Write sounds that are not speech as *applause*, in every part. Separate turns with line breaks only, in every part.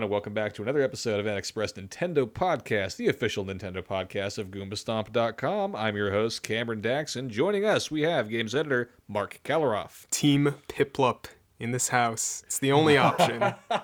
everyone, and welcome back to another episode of NXpress Nintendo Podcast, the official Nintendo podcast of GoombaStomp.com. I'm your host, Cameron Daxon, and joining us, we have games editor Marc Kaliroff.
Team Piplup in this house. It's the only option. *laughs*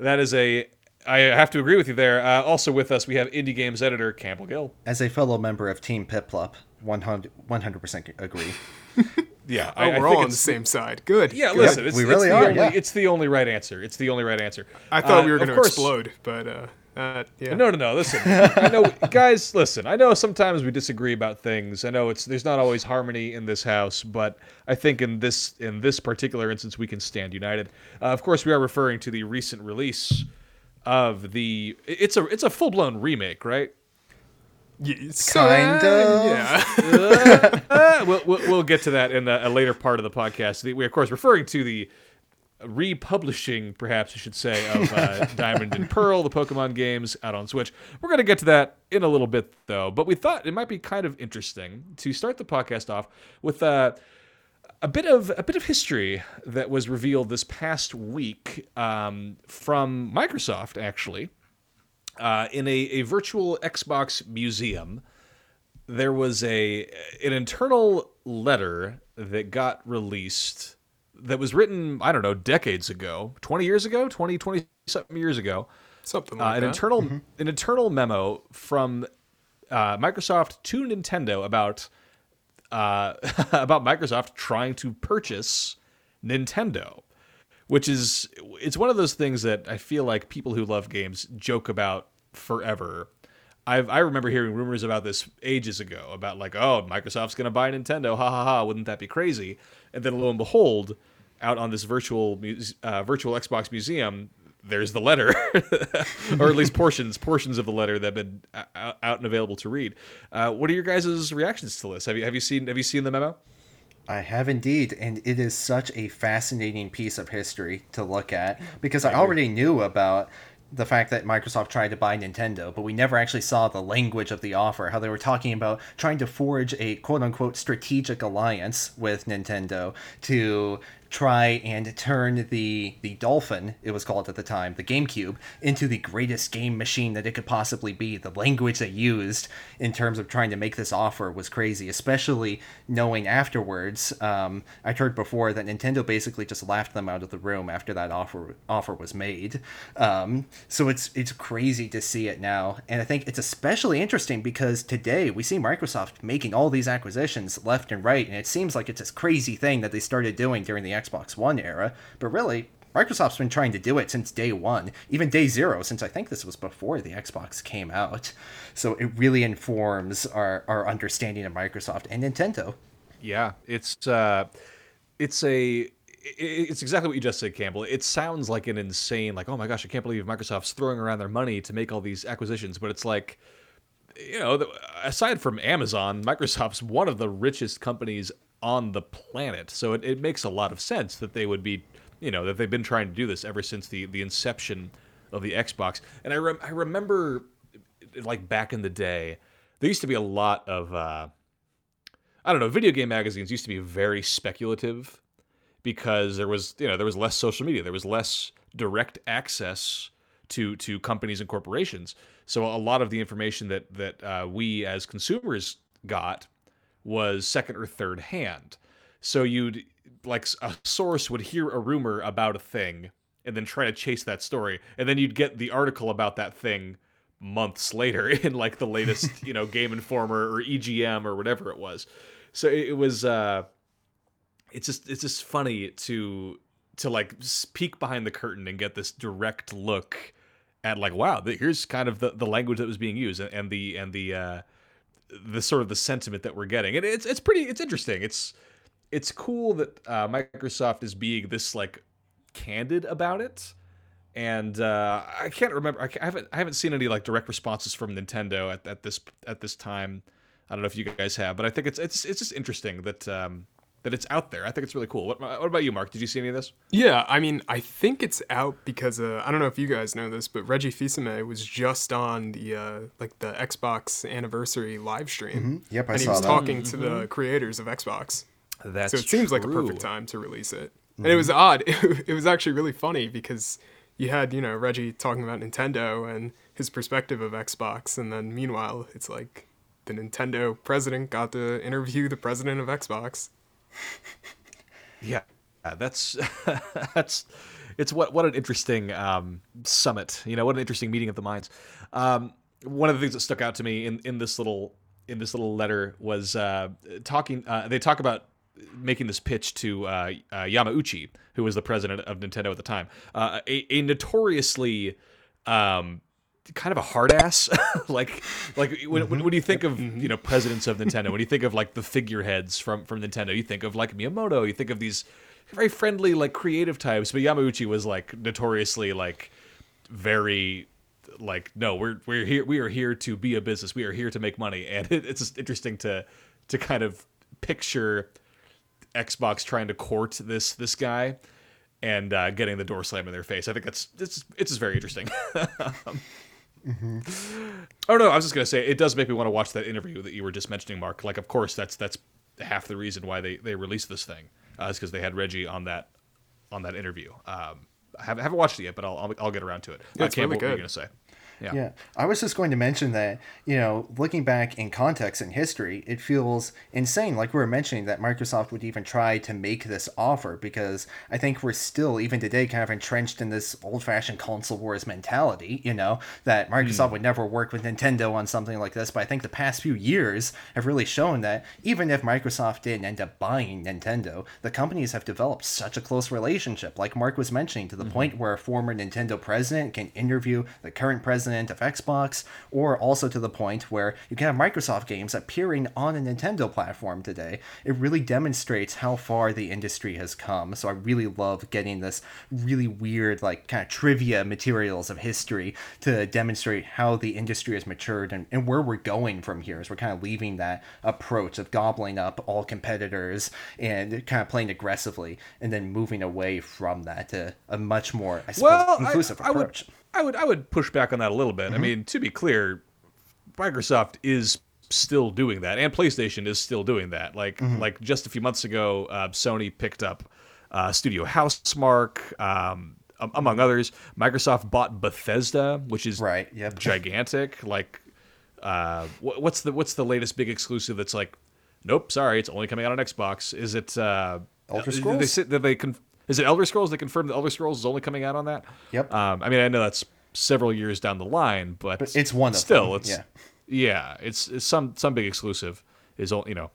That is a. I have to agree with you there. Uh, also with us, we have indie games editor Campbell Gill.
As a fellow member of Team Piplup, 100 percent agree. *laughs*
Yeah,
oh, we're all on the same side. Good.
Yeah,
Good.
listen, it's,
we really
the
are,
only,
yeah.
It's the only right answer. It's the only right answer.
I thought
Uh,
we were going to
course-
explode, but uh, uh, yeah.
No, no, no. Listen, I know, *laughs* guys. Listen, I know sometimes we disagree about things. I know it's there's not always harmony in this house, but I think in this in this particular instance, we can stand united. Uh, of course, we are referring to the recent release of the. It's a it's a full blown remake, right?
Y-
Kind of.
Yeah. *laughs*
Uh, *laughs* we'll, we'll we'll get to that in a, a later part of the podcast. The- We of course referring to the republishing, perhaps I should say, of uh, *laughs* Diamond and Pearl, the Pokemon games out on Switch. We're going to get to that in a little bit, though. But we thought it might be kind of interesting to start the podcast off with uh, a bit of a bit of history that was revealed this past week um, from Microsoft, actually, uh, in a, a virtual Xbox museum there was a an internal letter that got released that was written I don't know decades ago 20 years ago 20 20 something years ago.
Something
uh, an
that.
internal an internal memo from uh, Microsoft to Nintendo about uh, *laughs* about Microsoft trying to purchase Nintendo which is it's one of those things that I feel like people who love games joke about forever. I've, I remember hearing rumors about this ages ago about like, oh, Microsoft's going to buy Nintendo, ha ha ha, wouldn't that be crazy? And then lo and behold, out on this virtual uh, virtual Xbox museum, there's the letter, *laughs* or at least portions portions of the letter that have been uh, out and available to read. Uh, what are your guys' reactions to this? Have you have you seen have you seen the memo?
I have indeed, and it is such a fascinating piece of history to look at because I already knew about the fact that Microsoft tried to buy Nintendo, but we never actually saw the language of the offer, how they were talking about trying to forge a quote unquote strategic alliance with Nintendo to try and turn the the Dolphin, it was called at the time, the GameCube, into the greatest game machine that it could possibly be. The language they used in terms of trying to make this offer was crazy, especially knowing afterwards. Um, I'd heard before that Nintendo basically just laughed them out of the room after that offer offer was made. Um, so it's it's crazy to see it now, and I think it's especially interesting because today we see Microsoft making all these acquisitions left and right, and it seems like it's this crazy thing that they started doing during the Xbox One era, but really. Microsoft's been trying to do it since day one, even day zero, since I think this was before the Xbox came out. So it really informs our, our understanding of Microsoft and Nintendo.
Yeah, it's uh, it's a it's exactly what you just said, Campbell. It sounds like an insane, like, oh my gosh, I can't believe Microsoft's throwing around their money to make all these acquisitions. But it's like, you know, aside from Amazon, Microsoft's one of the richest companies on the planet. So it, it makes a lot of sense that they would be, you know, that they've been trying to do this ever since the the inception of the Xbox. And I rem- I remember, like back in the day, there used to be a lot of. Uh, I don't know, video game magazines used to be very speculative because there was, you know, there was less social media, there was less direct access to to companies and corporations. So a lot of the information that that uh, we as consumers got was second or third hand. So you'd like a source would hear a rumor about a thing and then try to chase that story, and then you'd get the article about that thing months later *laughs* in like the latest you know Game Informer or EGM or whatever it was. So it, was uh, it's just it's just funny to to like peek behind the curtain and get this direct look at like wow here's kind of the, the language that was being used and, and the and the uh, the sort of the sentiment that we're getting and it's it's pretty it's interesting it's it's cool that uh, Microsoft is being this like candid about it and uh, I can't remember. I, haven't I haven't seen any like direct responses from Nintendo at, at this at this time. I don't know if you guys have, but I think it's it's it's just interesting that um, that it's out there. I think it's really cool. What, what about you, Marc? Did you see any of this?
Yeah, I mean, I think it's out because uh, I don't know if you guys know this, but Reggie Fils-Aimé was just on the uh, like the Xbox anniversary live stream.
Yep, I
and he
saw
was
that.
talking to the creators of Xbox.
That's
so it seems like a perfect time to release it. And it was odd. *laughs* It was actually really funny because you had you know Reggie talking about Nintendo and his perspective of Xbox, and then meanwhile it's like the Nintendo president got to interview the president of Xbox.
Yeah, that's *laughs* that's it's what what an interesting um, summit. You know, what an interesting meeting of the minds. Um, one of the things that stuck out to me in in this little in this little letter was uh, talking. Uh, they talk about making this pitch to uh, uh, Yamauchi, who was the president of Nintendo at the time, uh, a, a notoriously um, kind of a hard ass. *laughs* like like when, when, when you think of mm-hmm. you know presidents of mm-hmm. Nintendo, when you think of like the figureheads from from Nintendo, you think of like Miyamoto, you think of these very friendly like creative types. But Yamauchi was like notoriously like very like no we're we're here we are here to be a business. We are here to make money. And it, it's just interesting to to kind of picture xbox trying to court this this guy and uh, getting the door slammed in their face. I think that's it's it's just very interesting *laughs* um, oh no i was just gonna say it does make me want to watch that interview that you were just mentioning marc like of course that's that's half the reason why they they released this thing uh, is because they had reggie on that on that interview um I haven't, haven't watched it yet, but I'll, I'll, I'll get around to it.
Yeah,
Uh, Campbell,
really
what were you gonna say? Yeah.
Yeah, I was just going to mention that, you know, looking back in context and history, it feels insane, like we were mentioning, that Microsoft would even try to make this offer because I think we're still, even today, kind of entrenched in this old fashioned console wars mentality, you know, that Microsoft hmm. would never work with Nintendo on something like this. But I think the past few years have really shown that even if Microsoft didn't end up buying Nintendo, the companies have developed such a close relationship, like Marc was mentioning, to the mm-hmm. point where a former Nintendo president can interview the current president of Xbox, or also to the point where you can have Microsoft games appearing on a Nintendo platform today. It really demonstrates how far the industry has come. So I really love getting this really weird, like kind of trivia materials of history to demonstrate how the industry has matured and, and where we're going from here as we're kind of leaving that approach of gobbling up all competitors and kind of playing aggressively and then moving away from that to a much more I suppose,
well,
inclusive
I, I would,
approach.
I would, I would push back on that a little bit. I mean, to be clear, Microsoft is still doing that, and PlayStation is still doing that. Like, like just a few months ago, uh, Sony picked up uh, Studio Housemarque, um, among others. Microsoft bought Bethesda, which is
Right, yep. *laughs*
gigantic. Like, uh, wh- what's the what's the latest big exclusive that's like? Nope, sorry, it's only coming out on Xbox. Is it uh,
Elder
did They,
Scrolls?
they con- is it Elder Scrolls? They confirmed that Elder Scrolls is only coming out on that.
Yep.
Um, I mean, I know that's several years down the line, but,
But it's one of
still,
them,
it's
yeah.
yeah, it's, it's some some big exclusive is all you know.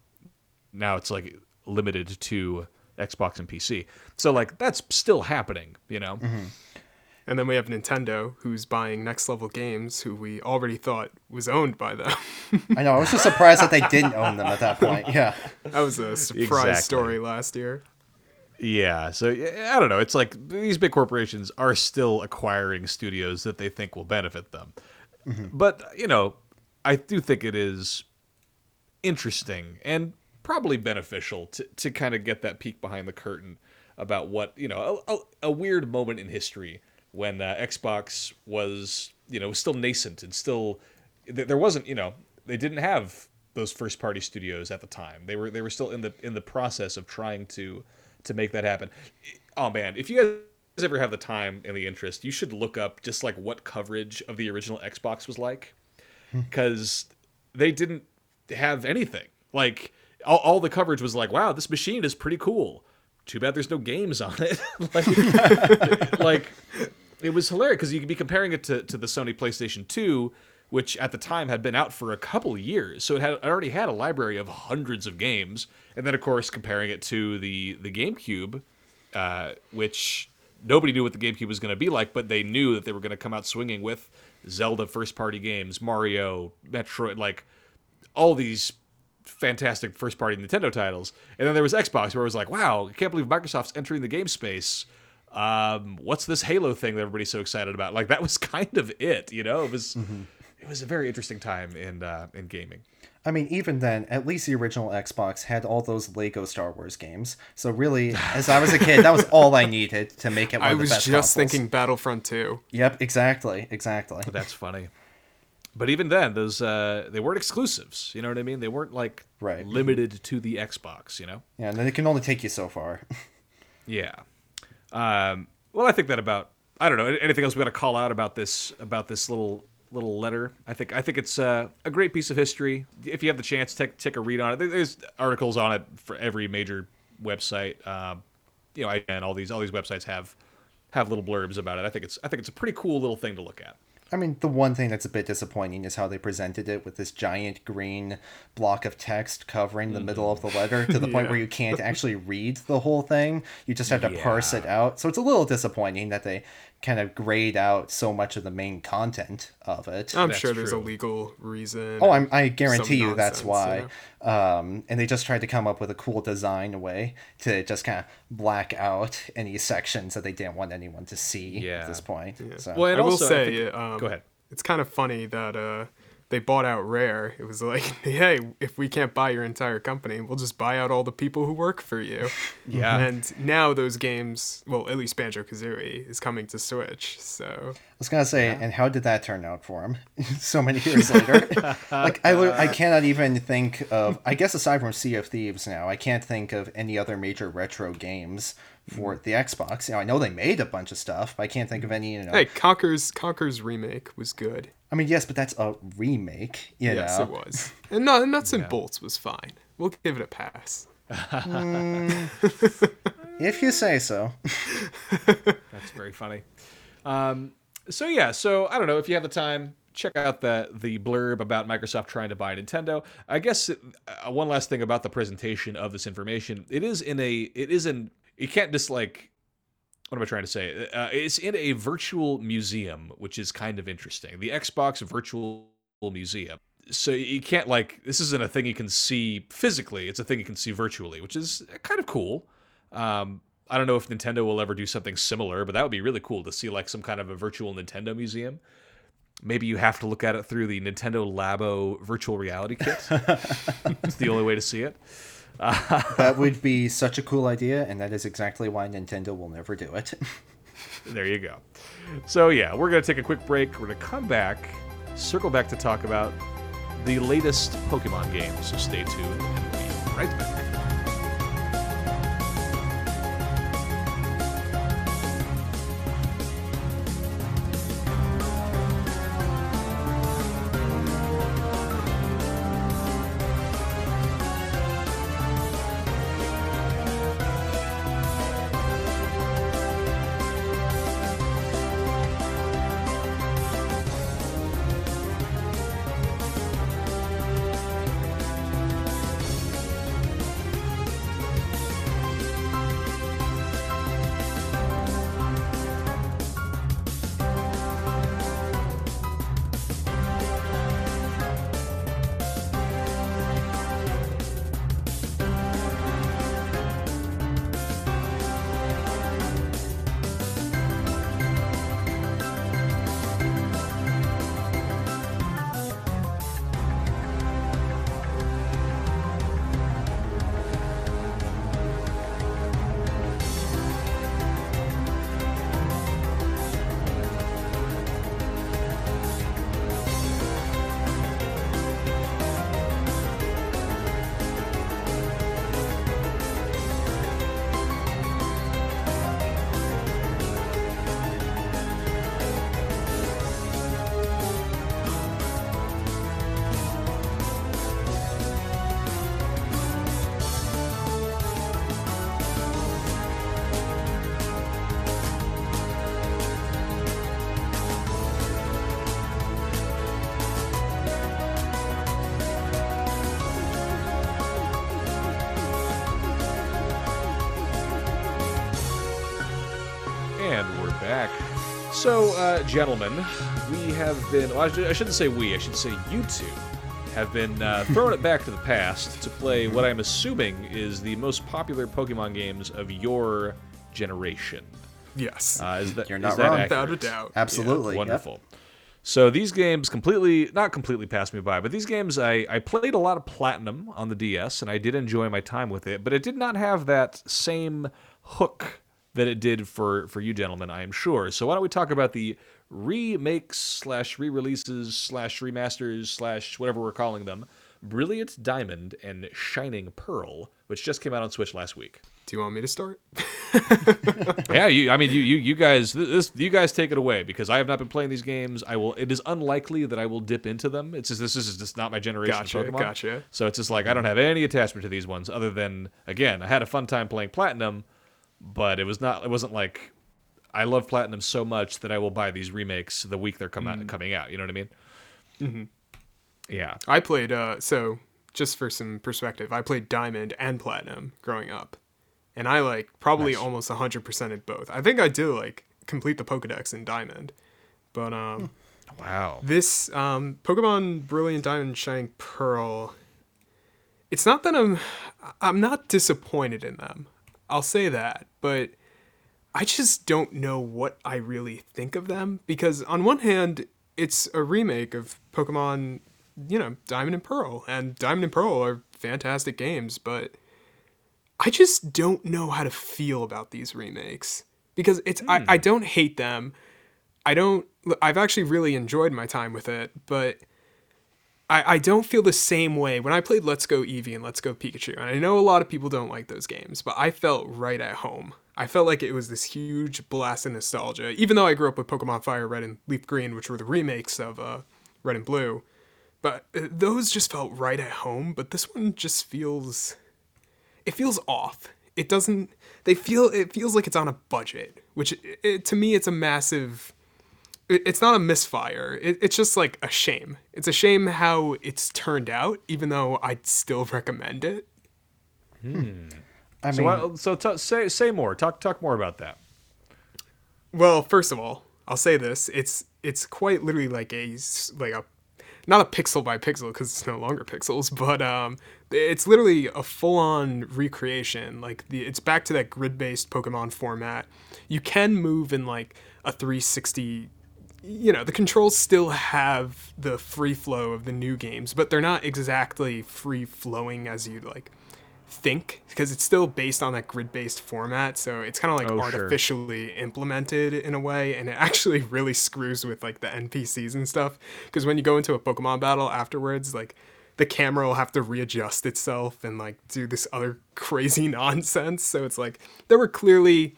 Now it's like limited to Xbox and PC, so like that's still happening, you know.
Mm-hmm.
And then we have Nintendo, who's buying Next Level Games, who we already thought was owned by them.
I know. I was just surprised that they *laughs* didn't own them at that point. Yeah.
that was a surprise
Exactly.
story last year.
Yeah, so I don't know. It's like these big corporations are still acquiring studios that they think will benefit them. But, you know, I do think it is interesting and probably beneficial to, to kind of get that peek behind the curtain about what, you know, a, a, a weird moment in history when uh, Xbox was, you know, still nascent and still there wasn't, you know, they didn't have those first party studios at the time. They were they were still in the in the process of trying to to make that happen. Oh man, if you guys ever have the time and the interest, you should look up just like what coverage of the original Xbox was like hmm. because they didn't have anything. Like all, all the coverage was like, "Wow, this machine is pretty cool." Too bad there's no games on it. *laughs* like, *laughs* like it was hilarious because you could be comparing it to, to the Sony PlayStation 2, which at the time had been out for a couple years, so it had already had a library of hundreds of games, and then of course comparing it to the the GameCube, uh, which nobody knew what the GameCube was going to be like, but they knew that they were going to come out swinging with Zelda first party games, Mario, Metroid, like all these fantastic first party Nintendo titles. And then there was Xbox where it was like, wow, I can't believe Microsoft's entering the game space. Um, what's this Halo thing that everybody's so excited about? Like that was *laughs* kind of it, you know? It was it was a very interesting time in uh, in gaming.
I mean, even then, at least the original Xbox had all those Lego Star Wars games. So really, as I was a kid, that was all I needed to make it *laughs* one
I
of the
was
best
just
consoles.
thinking Battlefront 2.
Yep, exactly, exactly. *laughs*
That's funny. But even then, those uh, they weren't exclusives. You know what I mean? They weren't like
Right.
limited to the Xbox. You know?
Yeah, and then it can only take you so far. *laughs*
Yeah. Um, well, I think that about I don't know anything else we got to call out about this about this little little letter. I think I think it's uh, a great piece of history. If you have the chance, take take a read on it. There's articles on it for every major website. Um, you know, and all these all these websites have have little blurbs about it. I think it's I think it's a pretty cool little thing to look at.
I mean, the one thing that's a bit disappointing is how they presented it with this giant green block of text covering the middle of the letter to the *laughs* point where you can't actually read the whole thing. You just have to parse it out. So it's a little disappointing that they kind of grayed out so much of the main content of it.
I'm
That's
sure there's a legal reason.
Oh, I'm, I guarantee
some
you that's
nonsense,
why. Um, and they just tried to come up with a cool design way to just kind of black out any sections that they didn't want anyone to see
Yeah.
at this point. So.
Well, and
I will
also, I
say,
think-
um,
go ahead.
It's kind of funny that uh, they bought out Rare. It was like, *laughs* hey, if we can't buy your entire company, we'll just buy out all the people who work for you. *laughs*
Yeah.
And now those games, well, at least Banjo Kazooie is coming to Switch. So
I was gonna say, and how did that turn out for him? *laughs* so many years later, like I, I uh. cannot even think of. I guess aside from Sea of Thieves, now I can't think of any other major retro games for mm. the Xbox. You know, I know they made a bunch of stuff, but I can't think of any. You know,
hey, Conker's Conker's remake was good.
I mean, yes, but that's a remake. You
Yes,
know,
it was. *laughs* And Nut- Nuts and Bolts was fine. We'll give it a pass.
if you say so. *laughs*
That's very funny. Um, so yeah, so I don't know if you have the time, check out the the blurb about Microsoft trying to buy Nintendo. I guess uh, one last thing about the presentation of this information, it is in a it is in you can't just like what am I trying to say? Uh, it's in a virtual museum, which is kind of interesting. The Xbox Virtual Museum. So you can't like this isn't a thing you can see physically. It's a thing you can see virtually, which is kind of cool. Um, I don't know if Nintendo will ever do something similar, but that would be really cool to see like some kind of a virtual Nintendo museum. Maybe you have to look at it through the Nintendo Labo virtual reality kit. *laughs* it's the only way to see it.
That would be such a cool idea, and that is exactly why Nintendo will never do it. *laughs*
There you go. So yeah, we're gonna take a quick break. We're gonna come back, circle back to talk about the latest Pokemon game. So stay tuned, and we'll be right back. So, uh, gentlemen, we have been. Well, I, should, I shouldn't say we. I should say you two have been uh, *laughs* throwing it back to the past to play what I'm assuming is the most popular Pokemon games of your generation.
Yes.
Uh, is that,
You're
is
not
that
wrong.
Without a doubt.
Absolutely. yep.
Wonderful. So these games completely, not completely passed me by, but these games I, I played a lot of Platinum on the DS and I did enjoy my time with it, but it did not have that same hook that it did for, for you gentlemen, I am sure. So why don't we talk about the remakes slash re-releases slash remasters slash whatever we're calling them Brilliant Diamond and Shining Pearl, which just came out on Switch last week.
Do you want me to start? *laughs*
yeah, you. I mean, you, you, you guys, this, you guys take it away because I have not been playing these games. I will. It is unlikely that I will dip into them. It's just this is just not my generation
Gotcha,
of Pokemon.
gotcha.
So it's just like I don't have any attachment to these ones other than again, I had a fun time playing Platinum, but it was not. It wasn't like I love Platinum so much that I will buy these remakes the week they're come
Mm.
out, coming out. You know what I mean? Mm-hmm. Yeah.
I played uh so just for some perspective, I played Diamond and Platinum growing up. And I like probably
Nice.
almost 100%ed both. I think I did like complete the Pokédex in Diamond. But um
Wow.
this um Pokemon Brilliant Diamond Shining Pearl it's not that I'm I'm not disappointed in them. I'll say that, but I just don't know what I really think of them because on one hand, it's a remake of Pokemon, you know, Diamond and Pearl, and Diamond and Pearl are fantastic games, but I just don't know how to feel about these remakes because it's I, hmm. I don't hate them. I don't I've actually really enjoyed my time with it, but I, I don't feel the same way when I played Let's Go Eevee and Let's Go Pikachu. And I know a lot of people don't like those games, but I felt right at home. I felt like it was this huge blast of nostalgia, even though I grew up with Pokemon Fire Red and Leaf Green, which were the remakes of uh, Red and Blue. But uh, those just felt right at home. But this one just feels, it feels off. It doesn't. They feel. It feels like it's on a budget, which it, to me, it's a massive it- it's not a misfire. It, it's just like a shame. It's a shame how it's turned out, even though I'd still *laughs* recommend it.
I
So,
mean,
so t- say say more. Talk talk more about that.
Well, first of all, I'll say this: it's it's quite literally like a s- like a not a pixel by pixel because it's no longer pixels, *laughs* but um, it's literally a full-on recreation. Like the it's back to that grid-based Pokemon format. You can move in like a 360 you know the controls still have the free flow of the new games but they're not exactly free flowing as you like think because it's still based on that grid based format so it's kind of like
Oh, sure.
artificially implemented in a way and it *laughs* actually really screws with like the npcs and stuff because when you go into a pokemon battle afterwards like the camera will have to readjust itself and like do this other *laughs* crazy nonsense so it's like there were clearly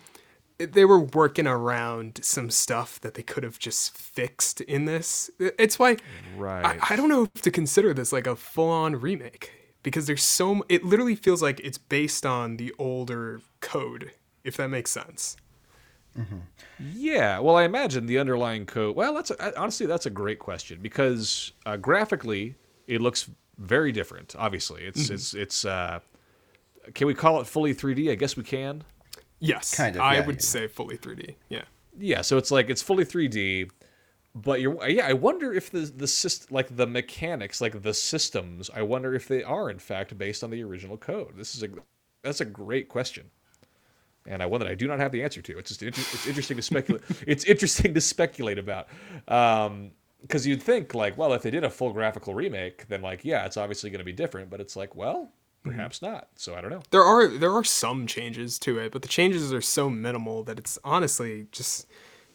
they were working around some stuff that they could have just fixed in this. It's why
Right.
I, I don't know if to consider this like a full-on remake because there's so it literally feels like it's based on the older code, if that makes sense.
Yeah, well, I imagine the underlying code. Well, that's a, honestly that's a great question because uh, graphically it looks very different. Obviously, it's it's it's. Uh, can we call it fully 3D? I guess we can.
Yes,
Kind of,
I
yeah,
would
yeah.
say fully 3D. Yeah.
Yeah, so it's like it's fully 3D, but you're yeah. I wonder if the the syst- like the mechanics, like the systems. I wonder if they are in fact based on the original code. This is a that's a great question, and I one that I do not have the answer to. It's just inter- it's interesting to speculate. *laughs* it's interesting to speculate about. Um, because you'd think like, well, if they did a full graphical remake, then like, yeah, it's obviously going to be different. But it's like, well, Mm-hmm. perhaps not. So I don't know.
There are there are some changes to it, but the changes are so minimal that it's honestly just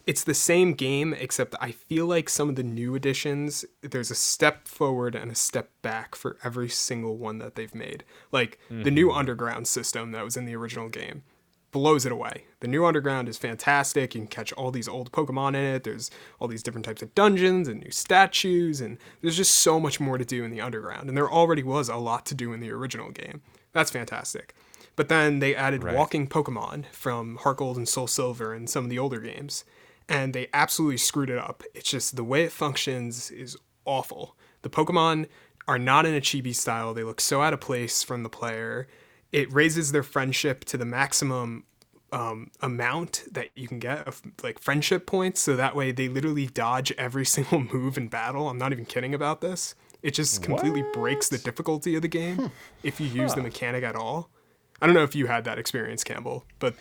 it's the same game except I feel like some of the new additions there's a step forward and a step back for every single one that they've made. Like the new mm-hmm. underground system that was in the original game blows it away. The new underground is fantastic. You can catch all these old Pokemon in it. There's all these different types of dungeons and new statues, and there's just so much more to do in the underground. And there already was a lot to do in the original game. That's fantastic. But then they added
Right.
walking Pokemon from Heart Gold and Soul Silver and some of the older games, and they absolutely screwed it up. It's just the way it functions is awful. The Pokemon are not in a chibi style. They look so out of place from the player. It raises their friendship to the maximum um, amount that you can get of like friendship points. So that way they literally dodge every *laughs* single move in battle. I'm not even kidding about this. It just completely breaks the difficulty of the game if you use the mechanic at all. I don't know if you had that experience, Campbell, but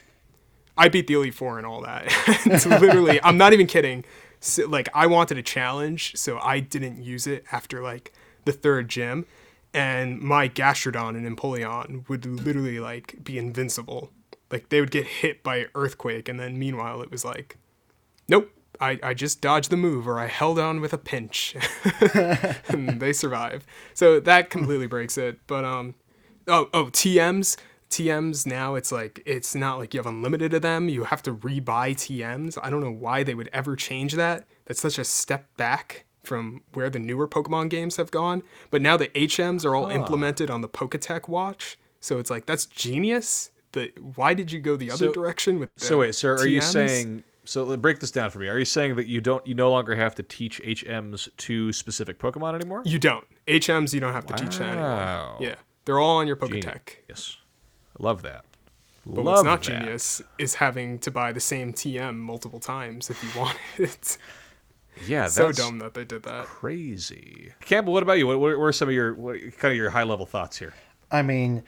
I beat the Elite Four and all that. *laughs* it's literally, I'm not even kidding. So, like, I wanted a challenge, so I didn't use it after like the third gym, and my Gastrodon and Empoleon would literally like be invincible. Like they would get hit by earthquake, and then meanwhile it was like, nope, I, I just dodged the move or I held on with a pinch *laughs* and they survive. So that completely breaks it. But um oh oh TMs TMs now it's like it's not like you have unlimited of them. You have to rebuy TMs. I don't know why they would ever change that. That's such a step back from where the newer Pokemon games have gone. But now the HMs are all implemented on the Pokétch watch. So it's like that's genius. But why did you go the other
So-
direction with the
So wait, so are you saying? So break this down for me. Are you saying that you don't, you no longer have to teach HMs to specific Pokemon anymore?
You don't. HMs, you don't have to teach that anymore.
Wow.
Yeah. They're all on your. Pokétch.
Yes, I love that.
But
love
what's not
that.
genius is having to buy the same TM multiple times if you want it. *laughs*
Yeah,
so
that's
dumb that they did that.
crazy. Campbell, what about you? What, what are some of your what, kind of your high level thoughts here?
I mean,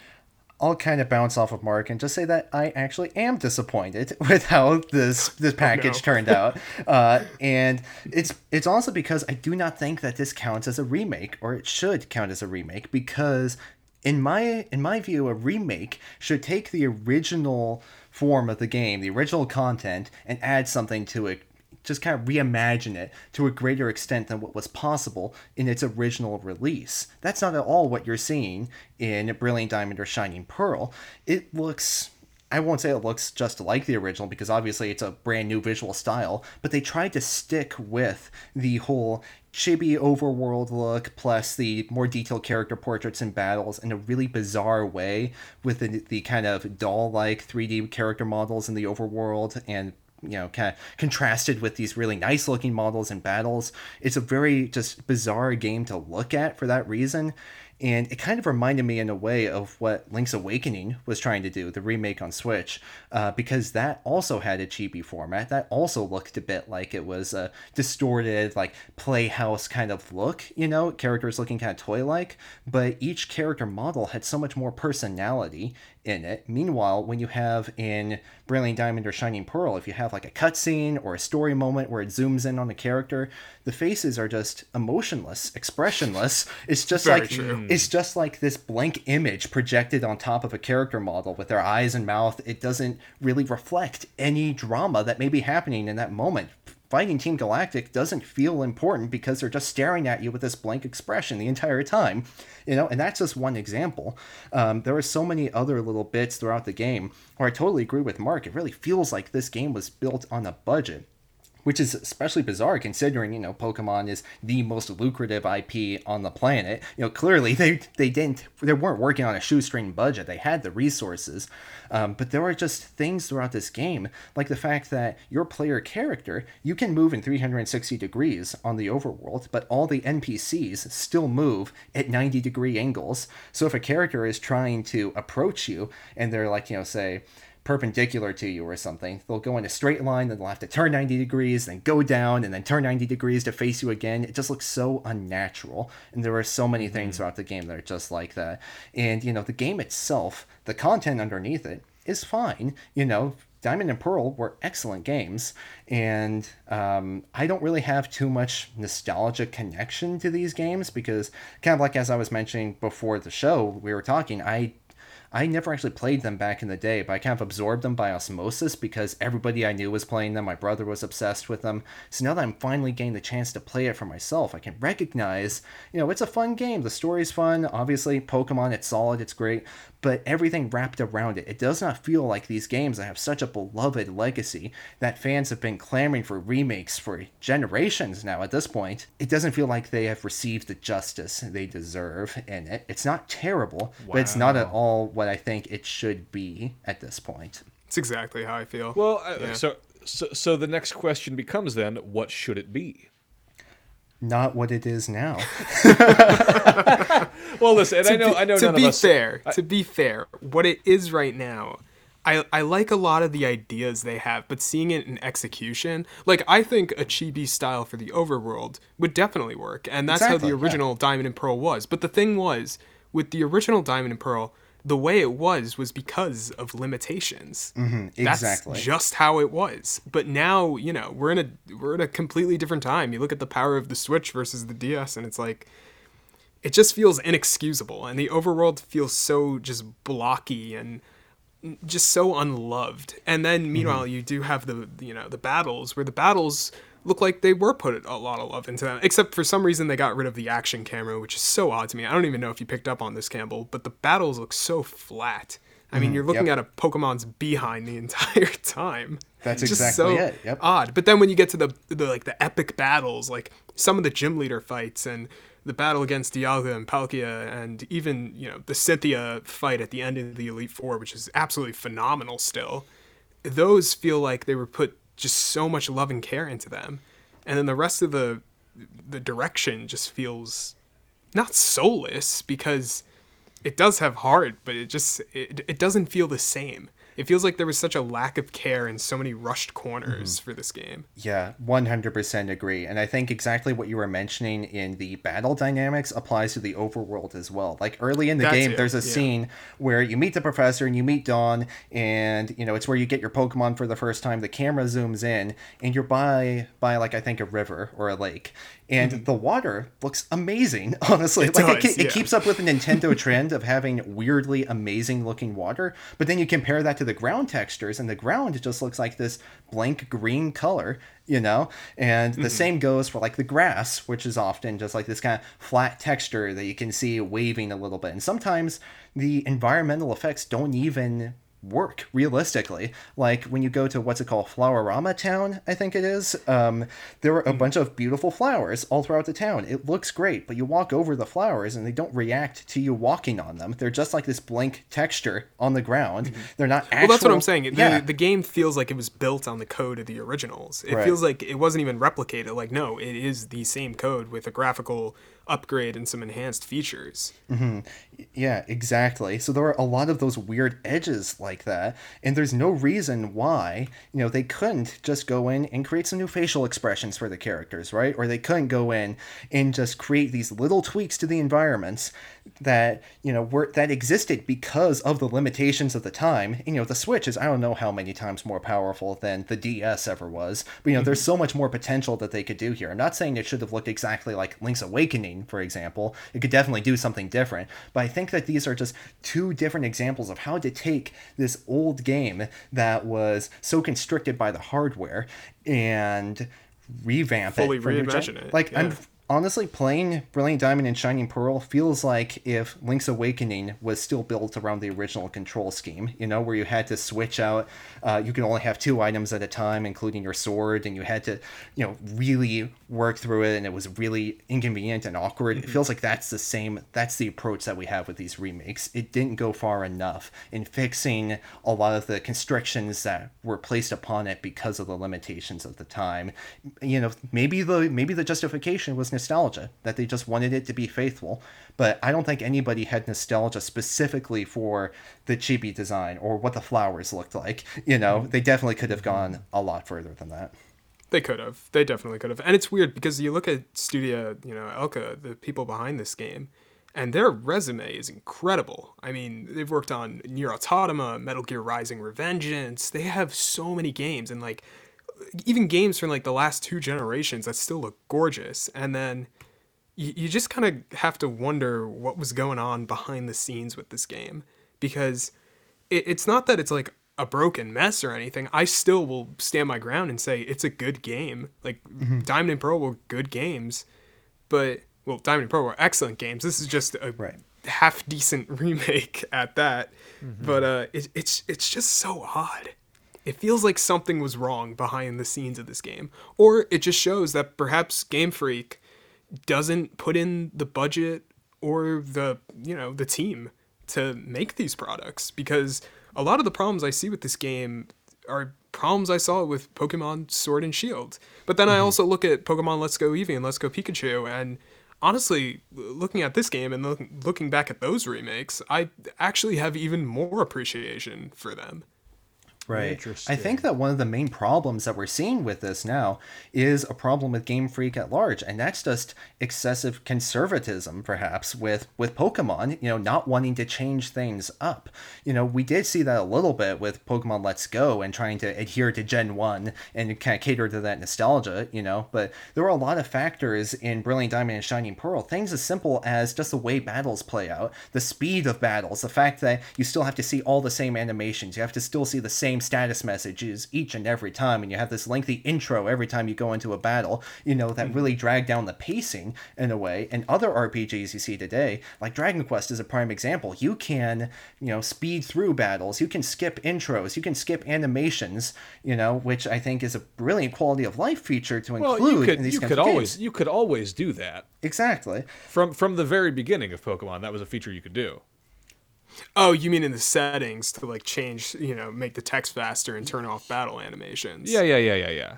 I'll kind of bounce off of Marc and just say that I actually am disappointed *laughs* with how this this package
no.
turned out, *laughs* uh, and it's it's also because I do not think that this counts as a remake, or it should count as a remake, because in my in my view, a remake should take the original form of the game, the original content, and add something to it just kind of reimagine it to a greater extent than what was possible in its original release. That's not at all what you're seeing in Brilliant Diamond or Shining Pearl. It looks. I won't say it looks just like the original because obviously it's a brand new visual style, but they tried to stick with the whole chibi overworld look plus the more detailed character portraits and battles in a really bizarre way with the, the kind of doll like 3D character models in the overworld and you know kind of contrasted with these really nice looking models and battles. It's a very just bizarre game to look at for that reason and it kind of reminded me in a way of what link's awakening was trying to do the remake on switch uh, because that also had a chibi format that also looked a bit like it was a distorted like playhouse kind of look you know characters looking kind of toy like but each character model had so much more personality in it. Meanwhile, when you have in Brilliant Diamond or Shining Pearl, if you have like a cutscene or a story moment where it zooms in on a character, the faces are just emotionless, expressionless. It's just
Very
like
true.
It's just like this blank image projected on top of a character model with their eyes and mouth. It doesn't really reflect any drama that may be happening in that moment. Fighting Team Galactic doesn't feel important because they're just staring at you with this blank expression the entire time, you know. And that's just one example. Um, there are so many other little bits throughout the game where I totally agree with Marc. It really feels like this game was built on a budget which is especially bizarre considering you know Pokemon is the most lucrative IP on the planet. You know, clearly *laughs* they they didn't they weren't working on a shoestring budget. They had the resources, um, but there are just things throughout this game like the fact that your player character you can move in 360 degrees on the overworld, but all the NPCs still move at 90 degree angles. So if a character is trying to approach you and they're like you know say perpendicular to you or something. They'll go in a straight line, then they'll have to turn 90 degrees, then go down, and then turn 90 degrees to face you again. It just looks so unnatural. And there are so many things throughout the game that are just like that. And, you know, the game itself, the content underneath it, is fine. You know, Diamond and Pearl were excellent games, and um, I don't really have too much nostalgia connection to these games because, kind of like as I was mentioning before the show, we were talking, I I never actually played them back in the day, but I kind of absorbed them by osmosis because everybody I knew was playing them. My brother was obsessed with them. So now that I'm finally getting the chance to play it for myself, I can recognize, you know, it's a fun game. The story's fun. Obviously, Pokemon, it's solid, it's great, but everything wrapped around it. It does not feel like these games that have such a beloved legacy that fans have been clamoring for remakes for generations now at this point. It doesn't feel like they have received the justice they deserve in it. It's not terrible, but it's not at all what I think it should be at this point.
It's exactly how I feel.
Well,
Yeah.
so, so so the next question becomes then, what should it be?
Not what it is now. *laughs*
Well, listen, and I know
be,
I know
to
none
be
of us.
fair, to be fair, what it is right now, I I like a lot of the ideas they have, but seeing it in execution, like I think a chibi style for the overworld would definitely work, and that's
Exactly,
how the
yeah.
original Diamond and Pearl was. But the thing was, with the original Diamond and Pearl, the way it was was because of limitations. Mm-hmm, That's
exactly.
just how it was. But now, you know, we're in a we're in a completely different time. You look at the power of the Switch versus the DS, and it's like it just feels inexcusable and the overworld feels so just blocky and just so unloved and then mm-hmm. meanwhile you do have the you know the battles where the battles look like they were put a lot of love into that. Except for some reason they got rid of the action camera, which is so odd to me. I don't even know if you picked up on this, Campbell, but the battles look so flat. I mean, mm-hmm. you're looking
yep.
at a Pokemon's behind the *laughs* entire time.
That's
It's just
exactly
so
it, yep.
Odd. But then when you get to the, the like the epic battles, like some of the gym leader fights and the battle against Dialga and Palkia, and even you know the Cynthia fight at the end of the Elite Four, which is absolutely phenomenal. Still, those feel like they were put just so much love and care into them, and then the rest of the the direction just feels not soulless because it does have heart, but it just it, it doesn't feel the same. It feels like there was such a lack of care and so many rushed corners
Mm-hmm.
for this game.
Yeah, 100% agree. And I think exactly what you were mentioning in the battle dynamics applies to the overworld as well. Like early in the
That
game,
too,
there's a
yeah.
scene where you meet the professor and you meet Dawn, and you know, it's where you get your Pokemon for the first time. The camera zooms in, and you're by by like I think a river or a lake. And the water looks amazing, *laughs* honestly.
Mm-hmm. It
like it,
does,
ke- it
yeah.
keeps up with the *laughs* Nintendo trend of having weirdly amazing looking water, but then you compare that to the ground textures, and the ground just looks like this blank green color, you know? And the same goes for like the grass, which is often just like this kind of flat texture that you can see waving a little bit. And sometimes the environmental effects don't even work realistically like when you go to what's it called floaroma town i think it is um, there are a bunch of beautiful flowers all throughout the town it looks great but you walk over the flowers and they don't react to you walking on them they're just like this blank texture on the ground they're not actual,
Well, that's what I'm saying. The,
yeah
the game feels like it was built on the code of the originals. It
Right.
feels like it wasn't even replicated. Like, no, it is the same code with a graphical upgrade and some enhanced features. Mm-hmm.
Yeah, exactly. So there are a lot of those weird edges like that, and there's no reason why, you know, they couldn't just go in and create some new facial expressions for the characters, right? Or they couldn't go in and just create these little tweaks to the environments that, you know, were that existed because of the limitations of the time. And, you know, the Switch is I don't know how many times more powerful than the DS ever was, but you know, there's mm-hmm. so much more potential that they could do here. I'm not saying it should have looked exactly like Link's Awakening, for example. It could definitely do something different, but I think that these are just two different examples of how to take this old game that was so constricted by the hardware and revamp
Fully
it. gen-
reimagine it,
Like I'm
yeah.
Honestly playing Brilliant Diamond and Shining Pearl feels like if Link's Awakening was still built around the original control scheme, you know, where you had to switch out, uh, you could only have two items at a time, including your sword, and you had to, you know, really work through it, and it was really inconvenient and awkward. It feels like that's the same, that's the approach that we have with these remakes. It didn't go far enough in fixing a lot of the constrictions that were placed upon it because of the limitations of the time. You know, maybe the maybe the justification was nostalgia that they just wanted it to be faithful, but I don't think anybody had nostalgia specifically for the chibi design or what the flowers looked like. You know, mm-hmm. they definitely could have mm-hmm. gone a lot further than that.
They could have. They definitely could have. And it's weird because you look at Studio, you know, ILCA, the people behind this game, and their resume is incredible. I mean, they've worked on Nier Automata, Metal Gear Rising Revengeance. They have so many games and like even games from like the last two generations that still look gorgeous. And then you, you just kind of have to wonder what was going on behind the scenes with this game because it, it's not that it's like a broken mess or anything. I still will stand my ground and say it's a good game. Like Diamond and Pearl were good games, but well, Diamond and Pearl were excellent games. This is just a
Right.
half decent *laughs* remake at that. But uh, it, it's it's just so odd. It feels like something was wrong behind the scenes of this game, or it just shows that perhaps Game Freak doesn't put in the budget or the you know the team to make these products because a lot of the problems I see with this game are problems I saw with Pokemon Sword and Shield. But then I mm-hmm. also look at Pokemon Let's Go Eevee and Let's Go Pikachu and honestly looking at this game and look, looking back at those remakes, I actually have even more appreciation for them.
Right.
Interesting.
I think that one of the main problems that we're seeing with this now is a problem with Game Freak at large, and that's just excessive conservatism, perhaps, with with Pokemon. You know, not wanting to change things up. You know, we did see that a little bit with Pokemon Let's Go and trying to adhere to Gen One and kind of cater to that nostalgia. You know, but there were a lot of factors in Brilliant Diamond and Shining Pearl. Things as simple as just the way battles play out, the speed of battles, the fact that you still have to see all the same animations, you have to still see the same same status messages each and every time, and you have this lengthy intro every time you go into a battle, you know, that mm-hmm. really drag down the pacing in a way. And other RPGs you see today, like Dragon Quest is a prime example. You can, you know, speed through battles, you can skip intros, you can skip animations, you know, which I think is a brilliant quality of life feature to
Well,
include
you could
in these
you
kinds
could
of
always
games.
you could always do that
Exactly.
from from the very beginning of Pokemon. That was a feature you could do.
Oh, you mean in the settings to like change, you know, make the text faster and turn off battle animations?
Yeah, yeah, yeah, yeah, yeah.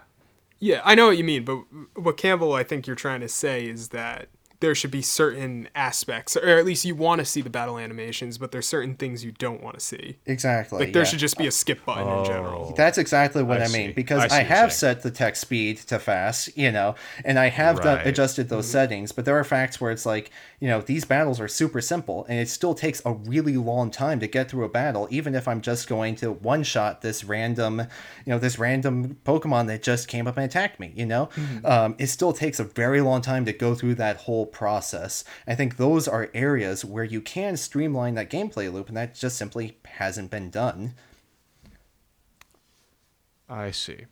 Yeah, I know what you mean, but what Campbell I think you're trying to say is that there should be certain aspects, or at least you want to see the battle animations, but there's certain things you don't want to see.
Exactly.
Like there
yeah.
should just be a skip button in general.
That's exactly what
I
I, mean because
I
I, have set the text speed to fast, you know, and I have done, adjusted those settings. But there are facts where it's like, you know, these battles are super simple, and it still takes a really long time to get through a battle, even if I'm just going to one shot this random, you know, this random Pokemon that just came up and attacked me. You know, um, it still takes a very long time to go through that whole process. I think those are areas where you can streamline that gameplay loop, and that just simply hasn't been done.
I see.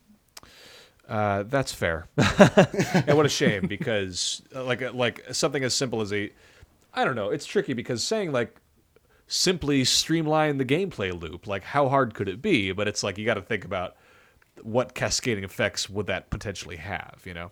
Uh, that's fair. *laughs* and what a shame because uh, like like something as simple as a I don't know, it's tricky because saying like simply streamline the gameplay loop, like how hard could it be? But it's like you got to think about what cascading effects would that potentially have, you know?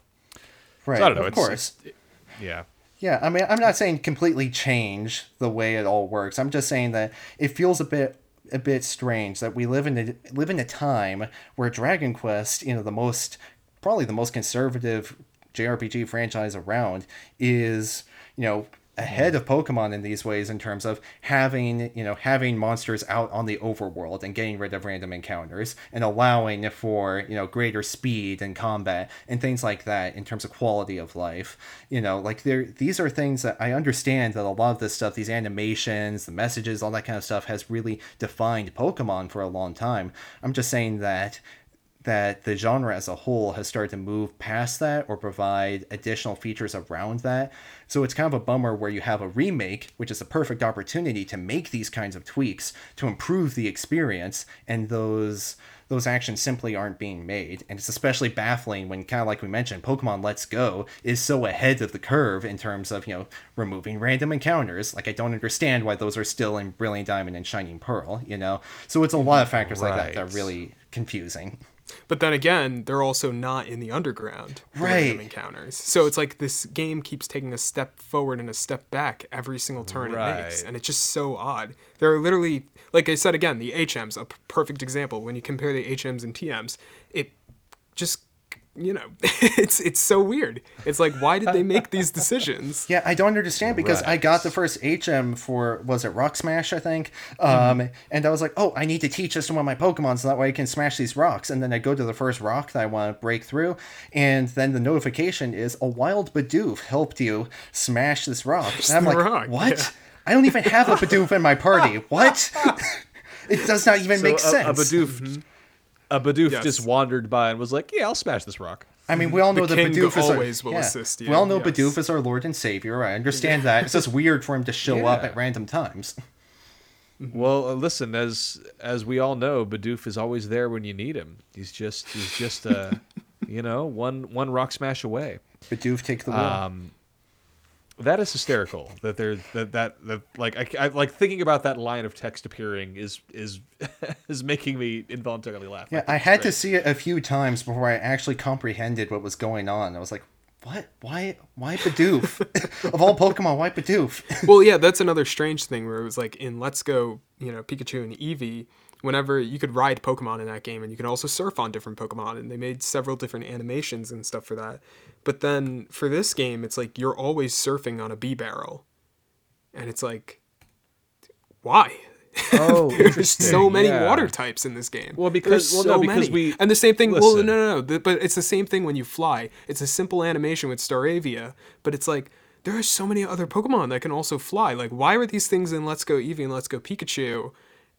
Right.
So I don't know.
of
it's-
course.
it's- yeah.
Yeah, I mean, I'm not saying completely change the way it all works. I'm just saying that it feels a bit a bit strange that we live in a live in a time where Dragon Quest, you know, the most probably the most conservative JRPG franchise around is, you know, ahead of Pokemon in these ways in terms of having, you know, having monsters out on the overworld and getting rid of random encounters and allowing for, you know, greater speed and combat and things like that in terms of quality of life. You know, like there these are things that I understand that a lot of this stuff, these animations, the messages, all that kind of stuff has really defined Pokemon for a long time. I'm just saying that that the genre as a whole has started to move past that or provide additional features around that. So it's kind of a bummer where you have a remake, which is a perfect opportunity to make these kinds of tweaks to improve the experience, and those those actions simply aren't being made. And it's especially baffling when kind of like we mentioned, Pokemon Let's Go is so ahead of the curve in terms of, you know, removing random encounters. Like I don't understand why those are still in Brilliant Diamond and Shining Pearl, you know? So it's a lot of factors like that that are really confusing.
But then again, they're also not in the underground
Right.
random encounters. So it's like this game keeps taking a step forward and a step back every single turn it makes, and it's just so odd. There are literally, like I said again, the HMs, a perfect example. When you compare the HMs and TMs, it just you know, *laughs* it's it's so weird. It's like why did they make these decisions? *laughs*
Yeah, I don't understand because I got the first HM for was it Rock Smash, I think. Um, and I was like, oh, I need to teach this to one of my Pokemon so that way I can smash these rocks. And then I go to the first rock that I want to break through, and then the notification is a wild Bidoof helped you smash this rock. And I'm like,
rock,
what?
yeah.
I don't even have a Bidoof in my party. *laughs* What? it does not even make
So a,
sense.
a Bidoof, a Bidoof
Yes.
just wandered by and was like, "Yeah, I'll smash this rock."
I mean, we all know
The
that
king
Bidoof is
always
our,
will
yeah.
assist you,
We all know
yes.
Bidoof is our Lord and Savior. I understand that. It's just weird for him to show up at random times. *laughs*
Well, uh, listen, as as we all know, Bidoof is always there when you need him. He's just he's just uh, *laughs* you know, one one rock smash away.
Bidoof take the wheel.
Um, that is hysterical. That there that that that like I, I like thinking about that line of text appearing is is *laughs* is making me involuntarily laugh.
yeah,
think
I
it's
had to see it a few times before I actually comprehended what was going on. I was like, "What? Why? Why Bidoof? *laughs* of all Pokemon, why Bidoof?"
well, yeah, that's another strange thing where it was like in Let's Go, you know, Pikachu and Eevee, whenever you could ride Pokemon in that game and you could also surf on different Pokemon and they made several different animations and stuff for that. But then for this game, it's like you're always surfing on a Bibarel. And it's like why?
Oh, *laughs*
There's so many
Yeah.
water types in this game.
Well, because- well, no, because
many.
we-
and the same thing. Well, no,
listen.
no, no. the- but it's the same thing when you fly. It's a simple animation with Staravia, but it's like there are so many other Pokemon that can also fly. Like, why are these things in Let's Go Eevee and Let's Go Pikachu,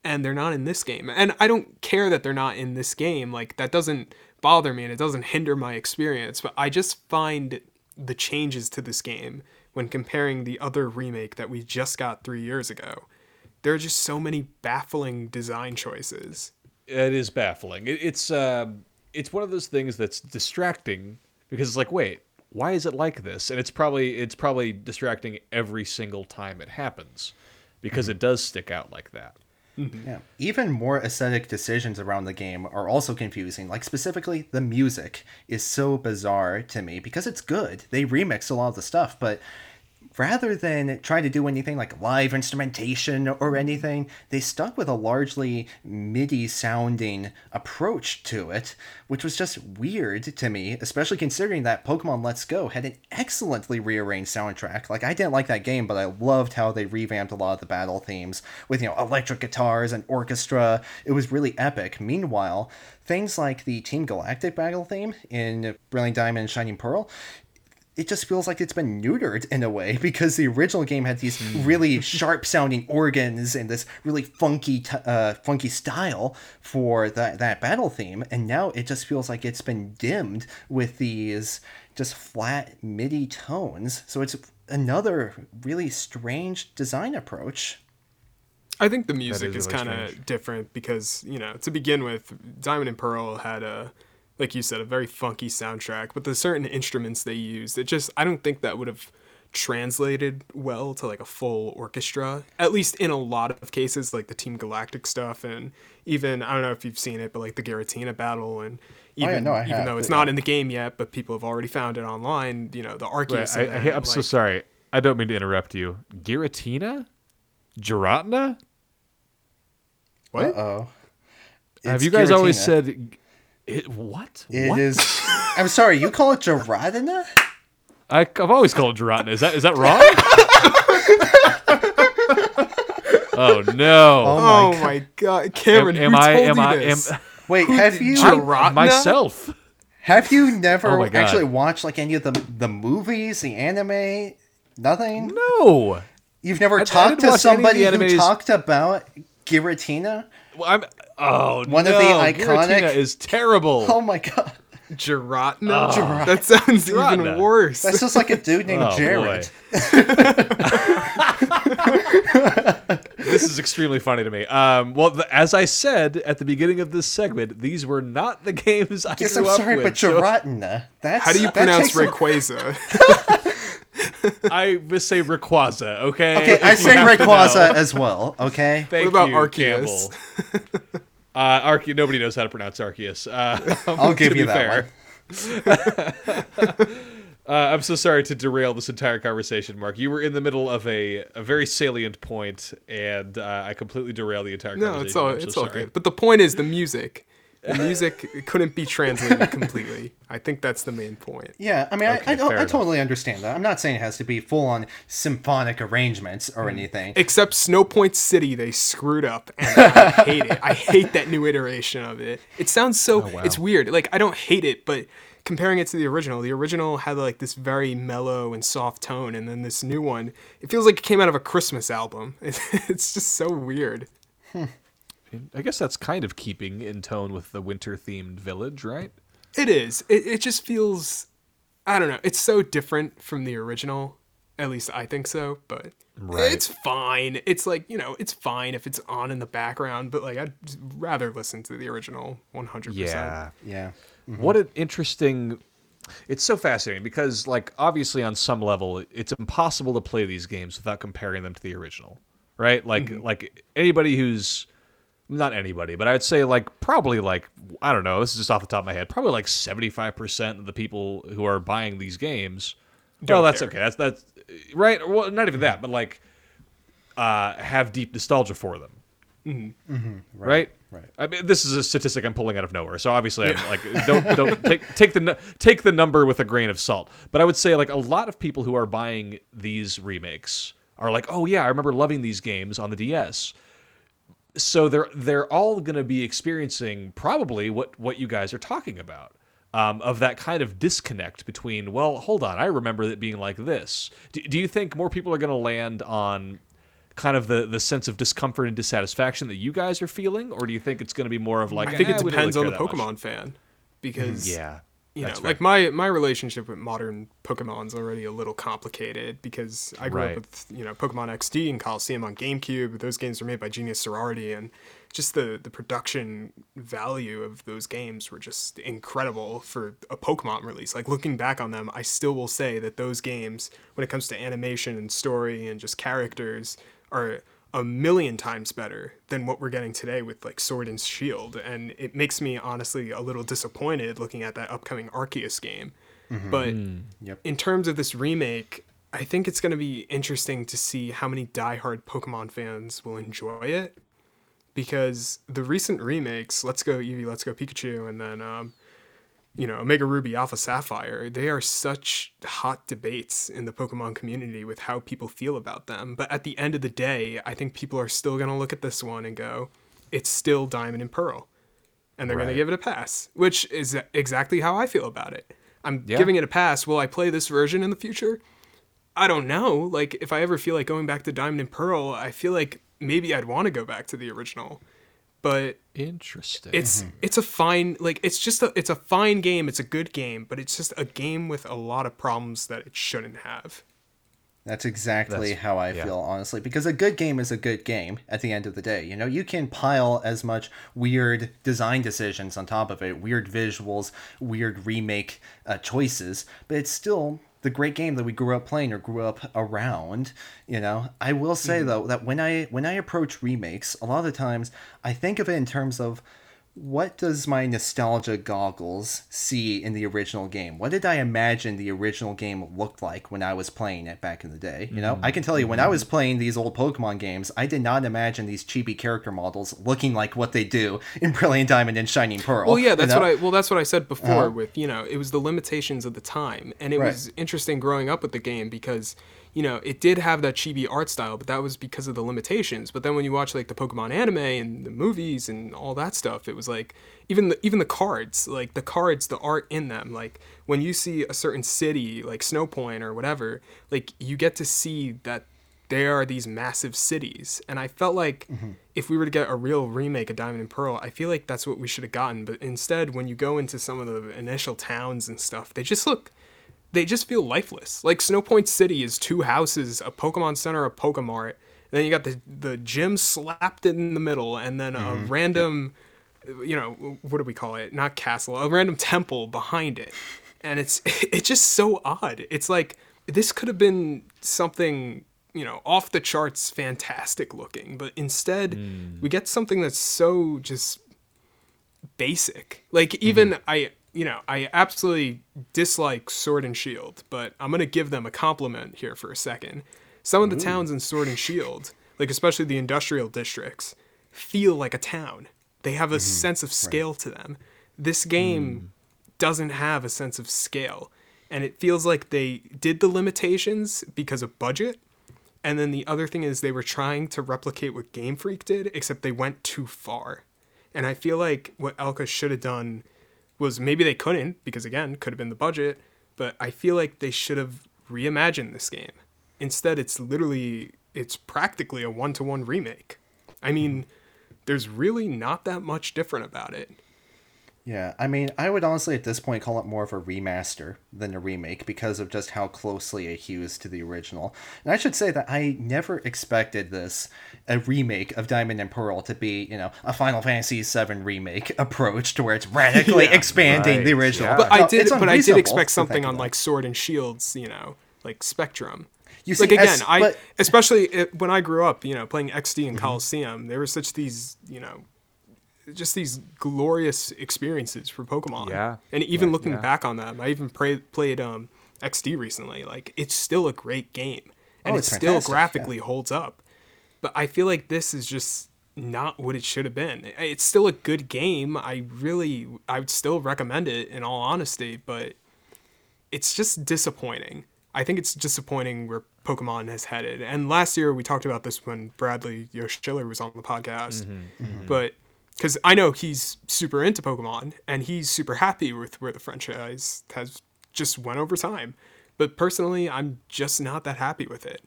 and they're not in this game? And I don't care that they're not in this game. Like that doesn't bother me and it doesn't hinder my experience. But I just find the changes to this game when comparing the other remake that we just got three years ago there are just so many baffling design choices.
It is baffling. It's um, it's one of those things that's distracting because it's like, wait, why is it like this? And it's probably it's probably distracting every single time it happens because it does stick out like that. Mm-hmm.
Yeah. Even more aesthetic decisions around the game are also confusing. Like specifically, the music is so bizarre to me because it's good. They remix a lot of the stuff, but rather than trying to do anything like live instrumentation or anything, they stuck with a largely MIDI sounding approach to it, which was just weird to me, especially considering that Pokemon Let's Go had an excellently rearranged soundtrack. Like, I didn't like that game, but I loved how they revamped a lot of the battle themes with, you know, electric guitars and orchestra. It was really epic. Meanwhile, things like the Team Galactic battle theme in Brilliant Diamond and Shining Pearl it just feels like it's been neutered in a way *laughs* because the original game had these really *laughs* sharp sounding organs and this really funky t- uh, funky style for that that battle theme and now it just feels like it's been dimmed with these just flat midi tones. So it's another really strange design approach.
I think the music
is
is,
really
kind of different because you know to begin with, Diamond and Pearl had a, like you said, a very funky soundtrack. But the certain instruments they used, it just I don't think that would have translated well to like a full orchestra. At least in a lot of cases, like the Team Galactic stuff, and even I don't know if you've seen it, but like the Garatina battle, and oh,
yeah,
even
no, I
even
have,
though it's
but-
not in the game yet, but people have already found it online. You know the Arceus.
I,
event,
am so sorry. I don't mean to interrupt you. Giratina? Giratina?
What?
uh-oh
Have you guys always said it? What?
It
what?
is- *laughs* i'm sorry you call it Giratina?
I, I've always called it Giratina. Is that is that wrong? *laughs* oh no!
Oh
Oh
my
my god, Cameron!
am
who
I, am
you
I?
this?
Am
wait have you
Giratina?
myself?
Have you never
Oh
actually watched like any of the the movies, the anime? Nothing.
No.
You've never
I
talked
didn't
to
watch any of the
somebody who talked about Giratina?
Well, I'm. Oh
One
no.
of the iconic-
Giratina is terrible.
Oh my god,
Giratina?
Girat-
That sounds
Giratina.
even worse.
that's just like a dude named *laughs*
Oh,
Jared. *laughs*
this is extremely funny to me. Um, well, the, as I said at the beginning of this segment, these were not the *laughs* games I
Yes,
grew
I'm
up
sorry,
with.
but
so
Giratina. That's
How do you
that
pronounce
takes a-
Rayquaza?
I must say Rayquaza. Okay.
Okay,
If
I
you
say
have to
Rayquaza as well. Okay.
Thank
What about
you,
Arceus?
Campbell. Uh, Arce- nobody knows how to pronounce Arceus. Uh,
I'll *laughs* give you that
fair.
one. *laughs*
Uh, I'm so sorry to derail this entire conversation, Mark. You were in the middle of a, a very salient point, and uh, I completely derailed the entire
no,
conversation.
it's all
I'm so
it's all
sorry.
good. But the point is the music. The music couldn't be translated completely. I think that's the main point.
Yeah, I mean,
Okay,
I, I, don't, I totally understand that. I'm not saying it has to be full on symphonic arrangements or hmm. anything.
Except Snowpoint City, they screwed up, and I hate it. I hate that new iteration of it. It sounds so.
Oh, wow.
It's weird. Like I don't hate it, but comparing it to the original, the original had like this very mellow and soft tone, and then this new one, it feels like it came out of a Christmas album. *laughs* It's just so weird. Hmm.
I guess that's kind of keeping in tone with the winter themed village, right?
It is. It, it just feels. I don't know. It's so different from the original. At least I think so. But
Right.
it's fine. It's like you know, it's fine if it's on in the background. But like, I'd rather listen to the original 100%.
Yeah.
Yeah. Mm-hmm.
What an interesting. It's so fascinating because, like, obviously, on some level, it's impossible to play these games without comparing them to the original, right? Like, mm-hmm. like anybody who's not anybody, but I'd say like probably like I don't know. This is just off the top of my head. Probably like seventy five percent of the people who are buying these games.
Don't
well, that's
care.
okay. That's that's right. Well, not even that, but like uh, have deep nostalgia for them. right?
right.
I mean, this is a statistic I'm pulling out of nowhere. So obviously, I'm like, don't don't *laughs* take take the take the number with a grain of salt. But I would say like a lot of people who are buying these remakes are like, oh yeah, I remember loving these games on the DS. So they're they're all going to be experiencing probably what what you guys are talking about. Um, of that kind of disconnect between, well, hold on, I remember it being like this. Do, do you think more people are going to land on kind of the the sense of discomfort and dissatisfaction that you guys are feeling, or do you think it's going to be more of like
I think
"Eh,
it depends
really
on the
care that much"?
Pokemon fan, because
Yeah,
you know,
That's
like my my relationship with modern Pokemon's already a little complicated because I grew
Right.
up with you know Pokemon XD and Colosseum on GameCube. Those games were made by Genius Sonority, and just the the production value of those games were just incredible for a Pokemon release. Like looking back on them, I still will say that those games, when it comes to animation and story and just characters, are a million times better than what we're getting today with like Sword and Shield. And it makes me honestly a little disappointed looking at that upcoming Arceus game. But
Yep.
in terms of this remake, I think it's going to be interesting to see how many diehard Pokemon fans will enjoy it. Because the recent remakes, Let's Go Eevee, Let's Go Pikachu, and then um, you know, Omega Ruby, Alpha Sapphire, they are such hot debates in the Pokemon community with how people feel about them. But at the end of the day, I think people are still going to look at this one and go, it's still Diamond and Pearl. And they're going to give it a pass, which is exactly how I feel about it. I'm
Yeah.
giving it a pass. Will I play this version in the future? I don't know. Like, if I ever feel like going back to Diamond and Pearl, I feel like maybe I'd want to go back to the original. But
Interesting.
it's it's a fine like it's just a it's a fine game it's a good game but it's just a game with a lot of problems that it shouldn't have
That's exactly
That's-
how I
yeah.
feel, honestly. Because a good game is a good game at the end of the day. You know, you can pile as much weird design decisions on top of it, weird visuals, weird remake uh, choices, but it's still the great game that we grew up playing or grew up around. You know, I will say mm-hmm. though that when I when I approach remakes, a lot of the times I think of it in terms of what does my nostalgia goggles see in the original game? What did I imagine the original game looked like when I was playing it back in the day? You know, I can tell you when I was playing these old Pokemon games, I did not imagine these chibi character models looking like what they do in Brilliant Diamond and Shining Pearl.
well yeah
you
that's
know?
what i well that's what i said before
Uh-huh.
with you know it was the limitations of the time and it
Right.
was interesting growing up with the game because you know it did have that chibi art style but that was because of the limitations. But then when you watch like the pokemon anime and the movies and all that stuff it was like even the even the cards like the cards the art in them like when you see a certain city like snowpoint or whatever like you get to see that there are these massive cities. And i felt like mm-hmm. if we were to get a real remake of diamond and pearl i feel like that's what we should have gotten. But instead when you go into some of the initial towns and stuff they just look they just feel lifeless. Like snowpoint city is two houses a pokemon center a pokemart and then you got the the gym slapped in the middle and then a mm-hmm. random you know what do we call it? Not castle a random temple behind it. And it's *laughs* it's just so odd. It's like this could have been something you know off the charts fantastic looking but instead mm. we get something that's so just basic. Like even mm-hmm. i you know i absolutely dislike sword and shield but i'm gonna give them a compliment here for a second. Some of the towns in sword and shield like especially the industrial districts feel like a town. They have a mm-hmm. sense of scale to them. This game mm. doesn't have a sense of scale and it feels like they did the limitations because of budget and then the other thing is they were trying to replicate what Game Freak did, except they went too far. And I feel like what ILCA should have done was maybe they couldn't, because again, could have been the budget, but I feel like they should have reimagined this game. Instead, it's literally, it's practically a one to one remake. I mean, mm-hmm. there's really not that much different about it.
Yeah, I mean, I would honestly at this point call it more of a remaster than a remake because of just how closely it hews to the original. And I should say that I never expected this, a remake of Diamond and Pearl, to be, you know, a Final Fantasy VII remake *laughs* approach to where it's radically *laughs*
Yeah,
expanding the original.
yeah.
But I did, but I did expect something on like Sword and Shields, you know, like Spectrum.
You see,
like again,
as-
I
but-
especially it, when I grew up, you know, playing XD
Mm-hmm.
and Colosseum, there were such these, you know, just these glorious experiences for Pokemon.
Yeah.
And even looking
yeah.
back on them, I even play, played um, XD recently. Like it's still a great game, and
Oh,
it still
fantastic, yeah.
graphically holds up. But I feel like this is just not what it should have been. It's still a good game. I really, I would still recommend it in all honesty, but it's just disappointing. I think it's disappointing where Pokemon has headed. And last year we talked about this when Bradley Yoshiller was on the podcast. But because I know he's super into Pokemon and he's super happy with where the franchise has just went over time. But personally, I'm just not that happy with it.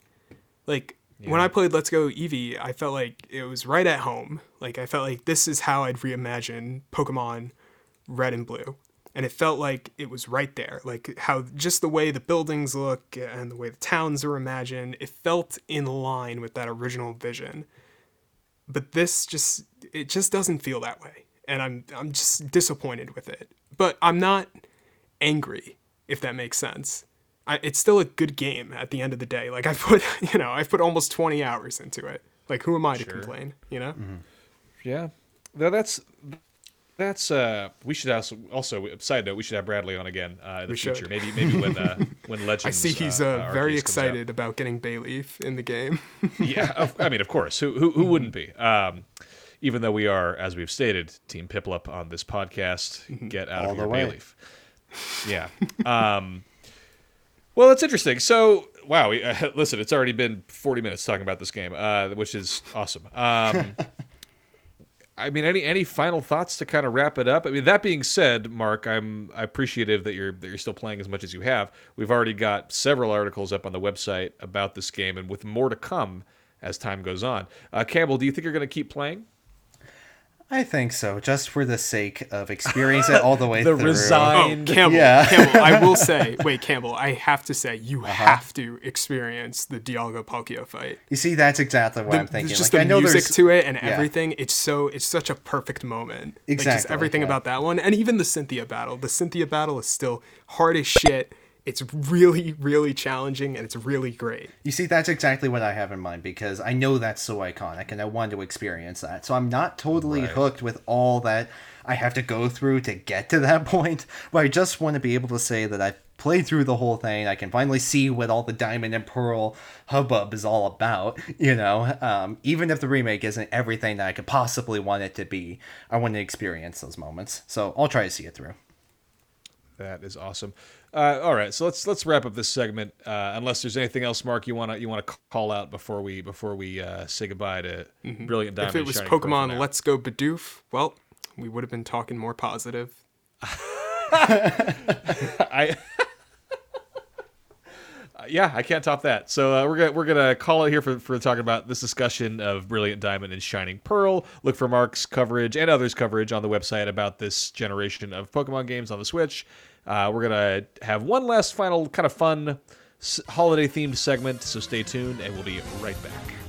Like when I played Let's Go Eevee, I felt like it was right at home. Like I felt like this is how I'd reimagine Pokemon Red and Blue. and it felt like it was right there. Like how just the way the buildings look and the way the towns are imagined, it felt in line with that original vision. But this just it just doesn't feel that way, and I'm I'm just disappointed with it. But I'm not angry if that makes sense. I, it's still a good game at the end of the day. Like I put, *laughs* you know, I've put almost 20 hours into it. Like who am I to complain, you know? Mm-hmm.
Yeah, no, that's that's uh we should also also side note we should have Bradley on again uh, in the
We
future
should.
maybe maybe when uh, *laughs* when Legends
I see he's
uh,
uh,
uh,
very
Arceus comes out.
excited about getting Bayleef in the game. *laughs*
yeah, of, I mean, of course. Who who, who wouldn't be? Um, even though we are, as we've stated, Team Piplup on this podcast, get out
All
of
the
your
way.
Bayleef. Yeah. Um, well, that's interesting. So, wow. We, uh, *laughs* listen, it's already been 40 minutes talking about this game, uh, which is awesome. Um, I mean, any any final thoughts to kind of wrap it up? I mean, that being said, Mark, I'm appreciative that you're that you're still playing as much as you have. We've already got several articles up on the website about this game, and with more to come as time goes on. Uh, Campbell, do you think you're going to keep playing?
I think so, just for the sake of experiencing it all the way *laughs*
The
through.
resign-
Oh, Campbell,
Yeah.
Campbell, I will *laughs* say, wait, Campbell, I have to say, you
Uh-huh.
have to experience the Dialga Palkia fight.
You see, that's exactly what
The-
I'm thinking.
Just
like,
the
I know
music to it and
yeah.
everything. It's so it's such a perfect moment. Like just
Exactly,
everything
yeah.
about that one, and even the Cynthia battle. The Cynthia battle is still hard as shit. It's really, really challenging, and it's really great.
You see, that's exactly what I have in mind because I know that's so iconic and I want to experience that. So I'm not totally
Right.
hooked with all that I have to go through to get to that *laughs* point, but I just want to be able to say that I've played through the whole thing. I can finally see what all the Diamond and Pearl hubbub is all about, you know? Um, even if the remake isn't everything that I could possibly want it to be, I want to experience those moments. So I'll try to see it through.
That is awesome. Uh, all right, so let's let's wrap up this segment. Uh, unless there's anything else, Mark, you wanna you wanna call out before we before we uh, say goodbye to Brilliant Diamond.
Mm-hmm. if it was Pokemon. Let's Go Bidoof, well, we would have been talking more positive. *laughs*
I. *laughs* Yeah, I can't top that. So uh, we're gonna we're gonna call it here for for talking about this discussion of Brilliant Diamond and Shining Pearl. Look for Mark's coverage and others' coverage on the website about this generation of Pokemon games on the Switch. Uh, we're gonna have one last final kind of fun holiday themed segment. So stay tuned, and we'll be right back.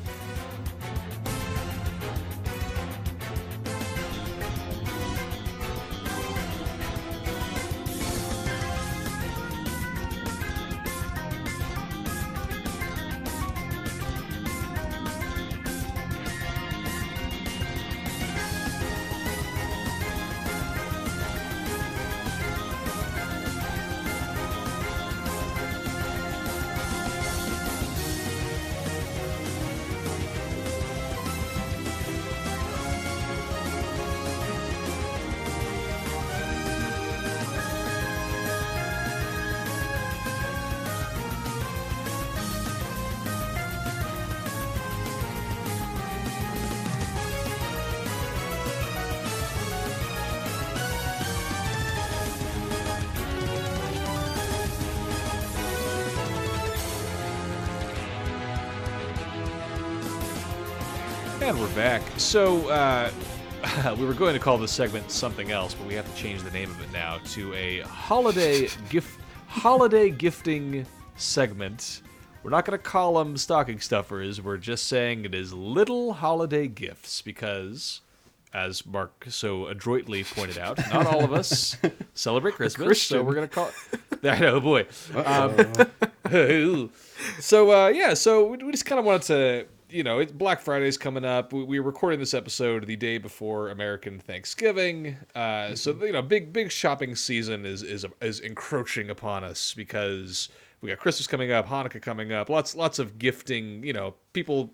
And we're back. So, uh, *laughs* we were going to call this segment something else, but we have to change the name of it now to a holiday gift holiday gifting segment. We're not going to call them stocking stuffers. We're just saying it is little holiday gifts because, as Mark so adroitly pointed out, not all of us *laughs* celebrate Christmas. So we're going to call. *laughs* I know, boy. Um, so uh, yeah, so we, we just kind of wanted to, you know, it, Black Friday's coming up. We, we are recording this episode the day before American Thanksgiving, uh, so you know, big big shopping season is is is encroaching upon us because we got Christmas coming up, Hanukkah coming up, lots lots of gifting, you know, people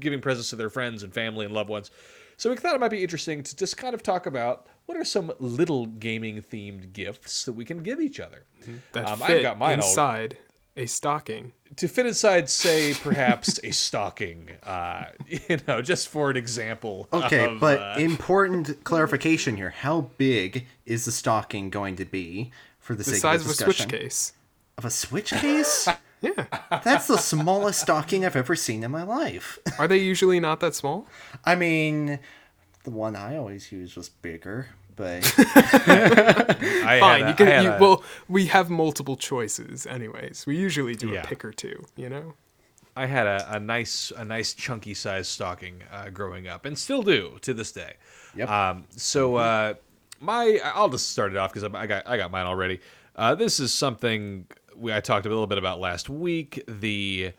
giving presents to their friends and family and loved ones. So we thought it might be interesting to just kind of talk about what are some little gaming themed gifts that we can give each other.
That
Um, I've
fit
got mine all-
inside a stocking.
to fit inside, say perhaps a stocking, uh, *laughs* you know, just for an example.
Okay,
of,
but
uh,
important clarification here. How big is the stocking going to be for the,
The
sake
size
of
of a Switch
discussion?
case.
Of a Switch case? *laughs*
Yeah.
That's the smallest stocking I've ever seen in my life.
Are they usually not that small? *laughs*
I mean, the one I always use was bigger, but *laughs*
I
Fine,
a-
you can.
I
You,
a-
well, we have multiple choices, anyways. We usually do
Yeah.
a pick or two. You know.
I had a, a nice a nice chunky size stocking uh, growing up, and still do to this day.
Yep.
Um, so uh, my I'll just start it off because I got I got mine already. Uh, this is something we I talked a little bit about last week. The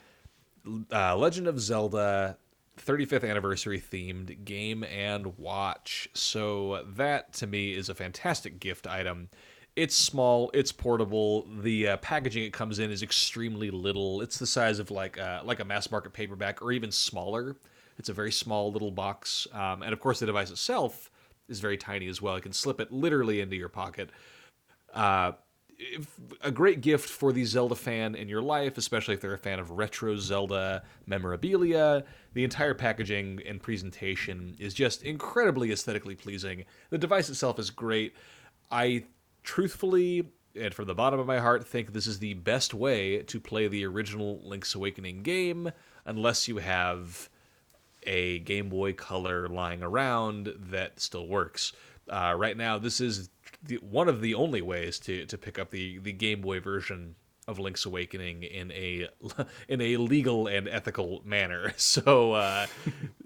uh, Legend of Zelda 35th anniversary themed game and watch. So that to me is a fantastic gift item. It's small, it's portable. The uh, packaging it comes in is extremely little. It's the size of like uh, like a mass market paperback or even smaller. It's a very small little box, um, and of course the device itself is very tiny as well. You can slip it literally into your pocket. Uh, a great gift for the Zelda fan in your life, especially if they're a fan of retro Zelda memorabilia. The entire packaging and presentation is just incredibly aesthetically pleasing. The device itself is great. I truthfully, and from the bottom of my heart, think this is the best way to play the original Link's Awakening game, unless you have a Game Boy Color lying around that still works. Uh, right now, this is the, one of the only ways to, to pick up the, the Game Boy version of Link's Awakening in a *laughs* in a legal and ethical manner. *laughs* So uh,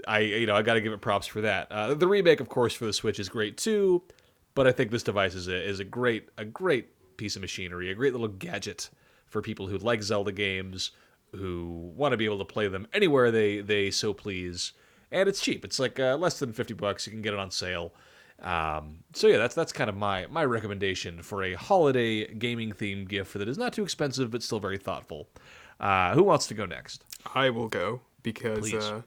I you know I got to give it props for that. Uh, the remake, of course, for the Switch is great too, but I think this device is a is a great a great piece of machinery, a great little gadget for people who like Zelda games, who want to be able to play them anywhere they they so please, and it's cheap. It's like uh, less than fifty bucks. You can get it on sale. Um, so yeah, that's that's kind of my my recommendation for a holiday gaming themed gift that is not too expensive but still very thoughtful. Uh, who wants to go next?
I will go because uh,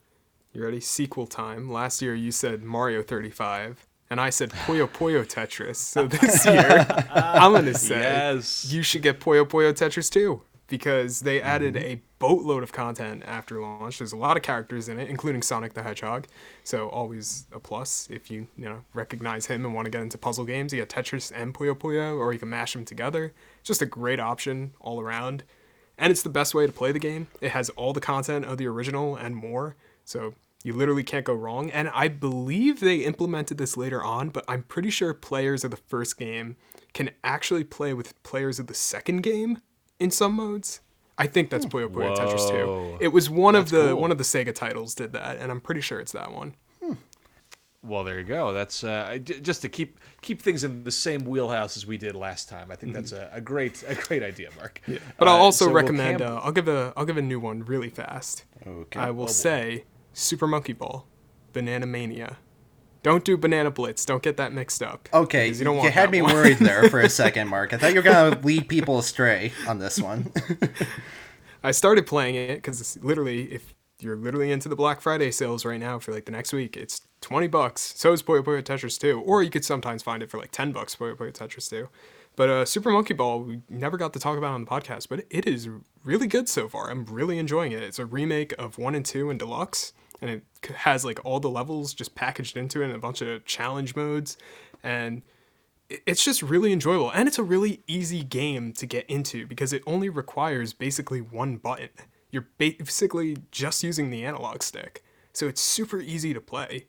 you ready? Sequel time. Last year you said Mario 35, and I said Puyo Puyo Tetris. So this *laughs* year I'm gonna say
Yes.
you should get Puyo Puyo Tetris too because they added
Mm-hmm.
a boatload of content after launch. There's a lot of characters in it, including Sonic the Hedgehog. So always a plus if you you know recognize him and want to get into puzzle games. You got Tetris and Puyo Puyo, or you can mash them together. Just a great option all around and it's the best way to play the game. It has all the content of the original and more, so you literally can't go wrong. And I believe they implemented this later on, but I'm pretty sure players of the first game can actually play with players of the second game in some modes. I think that's Puyo Puyo Tetris 2. It was one of the
cool.
one of the Sega titles did that, and I'm pretty sure it's that one.
Well, there you go. That's uh, just to keep keep things in the same wheelhouse as we did last time. I think that's a, a great a great idea, Mark. Yeah.
But I'll also recommend. uh, I'll give a. I'll give a new one really fast.
Okay.
I will say Super Monkey Ball, Banana Mania. Don't do Banana Blitz. Don't get that mixed up.
Okay, you,
don't want
had me
one.
worried there for a *laughs* second, Mark. I thought you were gonna lead people astray on this one. *laughs*
I started playing it because literally, if you're literally into the Black Friday sales right now for like the next week, it's 20 bucks. So is Puyo Puyo Tetris 2. Or you could sometimes find it for like 10 bucks, Puyo Puyo Tetris 2. But uh, Super Monkey Ball, we never got to talk about on the podcast, but it is really good so far. I'm really enjoying it. It's a remake of 1 and 2 in Deluxe, and it has like all the levels just packaged into it and a bunch of challenge modes. And it's just really enjoyable and it's a really easy game to get into because it only requires basically one button you're basically just using the analog stick so it's super easy to play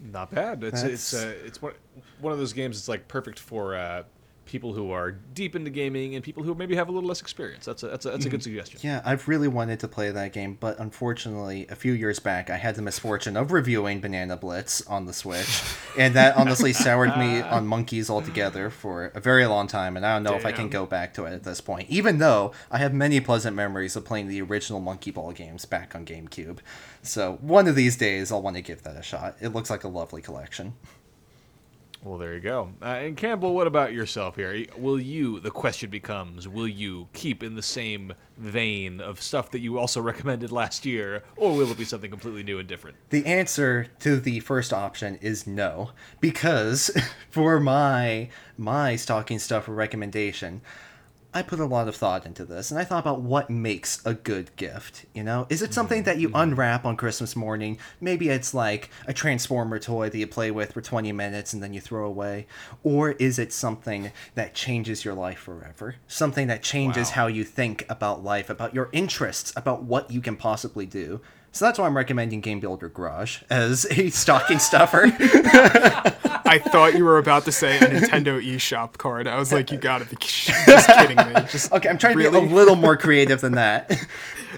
Not bad. It's it's uh, it's one one of those games. that's like perfect for uh, people who are deep into gaming and people who maybe have a little less experience. That's a that's a, that's a good mm-hmm. suggestion.
yeah, I've really wanted to play that game, but unfortunately, a few years back, I had the misfortune of reviewing Banana Blitz on the Switch, and that honestly *laughs* soured me on monkeys altogether for a very long time. And I don't know if I can go back to it at this point, even though I have many pleasant memories of playing the original Monkey Ball games back on GameCube. So one of these days, I'll want to give that a shot. It looks like a lovely collection.
Well, there you go. Uh, and Campbell, what about yourself here? Will you? The question becomes: Will you keep in the same vein of stuff that you also *laughs* recommended last year, or will it be something completely new and different?
The answer to the first option is no, because *laughs* for my my stocking stuffer recommendation, I put a lot of thought into this, and I thought about what makes a good gift. You know, is it something mm, that you mm. unwrap on Christmas morning? Maybe it's like a transformer toy that you play with for 20 minutes and then you throw away, or is it something that changes your life forever? Something that changes
Wow.
how you think about life, about your interests, about what you can possibly do So that's why I'm recommending Game Builder Garage as a stocking stuffer.
I thought you were about to say a Nintendo eShop card. I was like, you gotta be just kidding me. Just
Okay, I'm trying to be a little more creative than that. *laughs*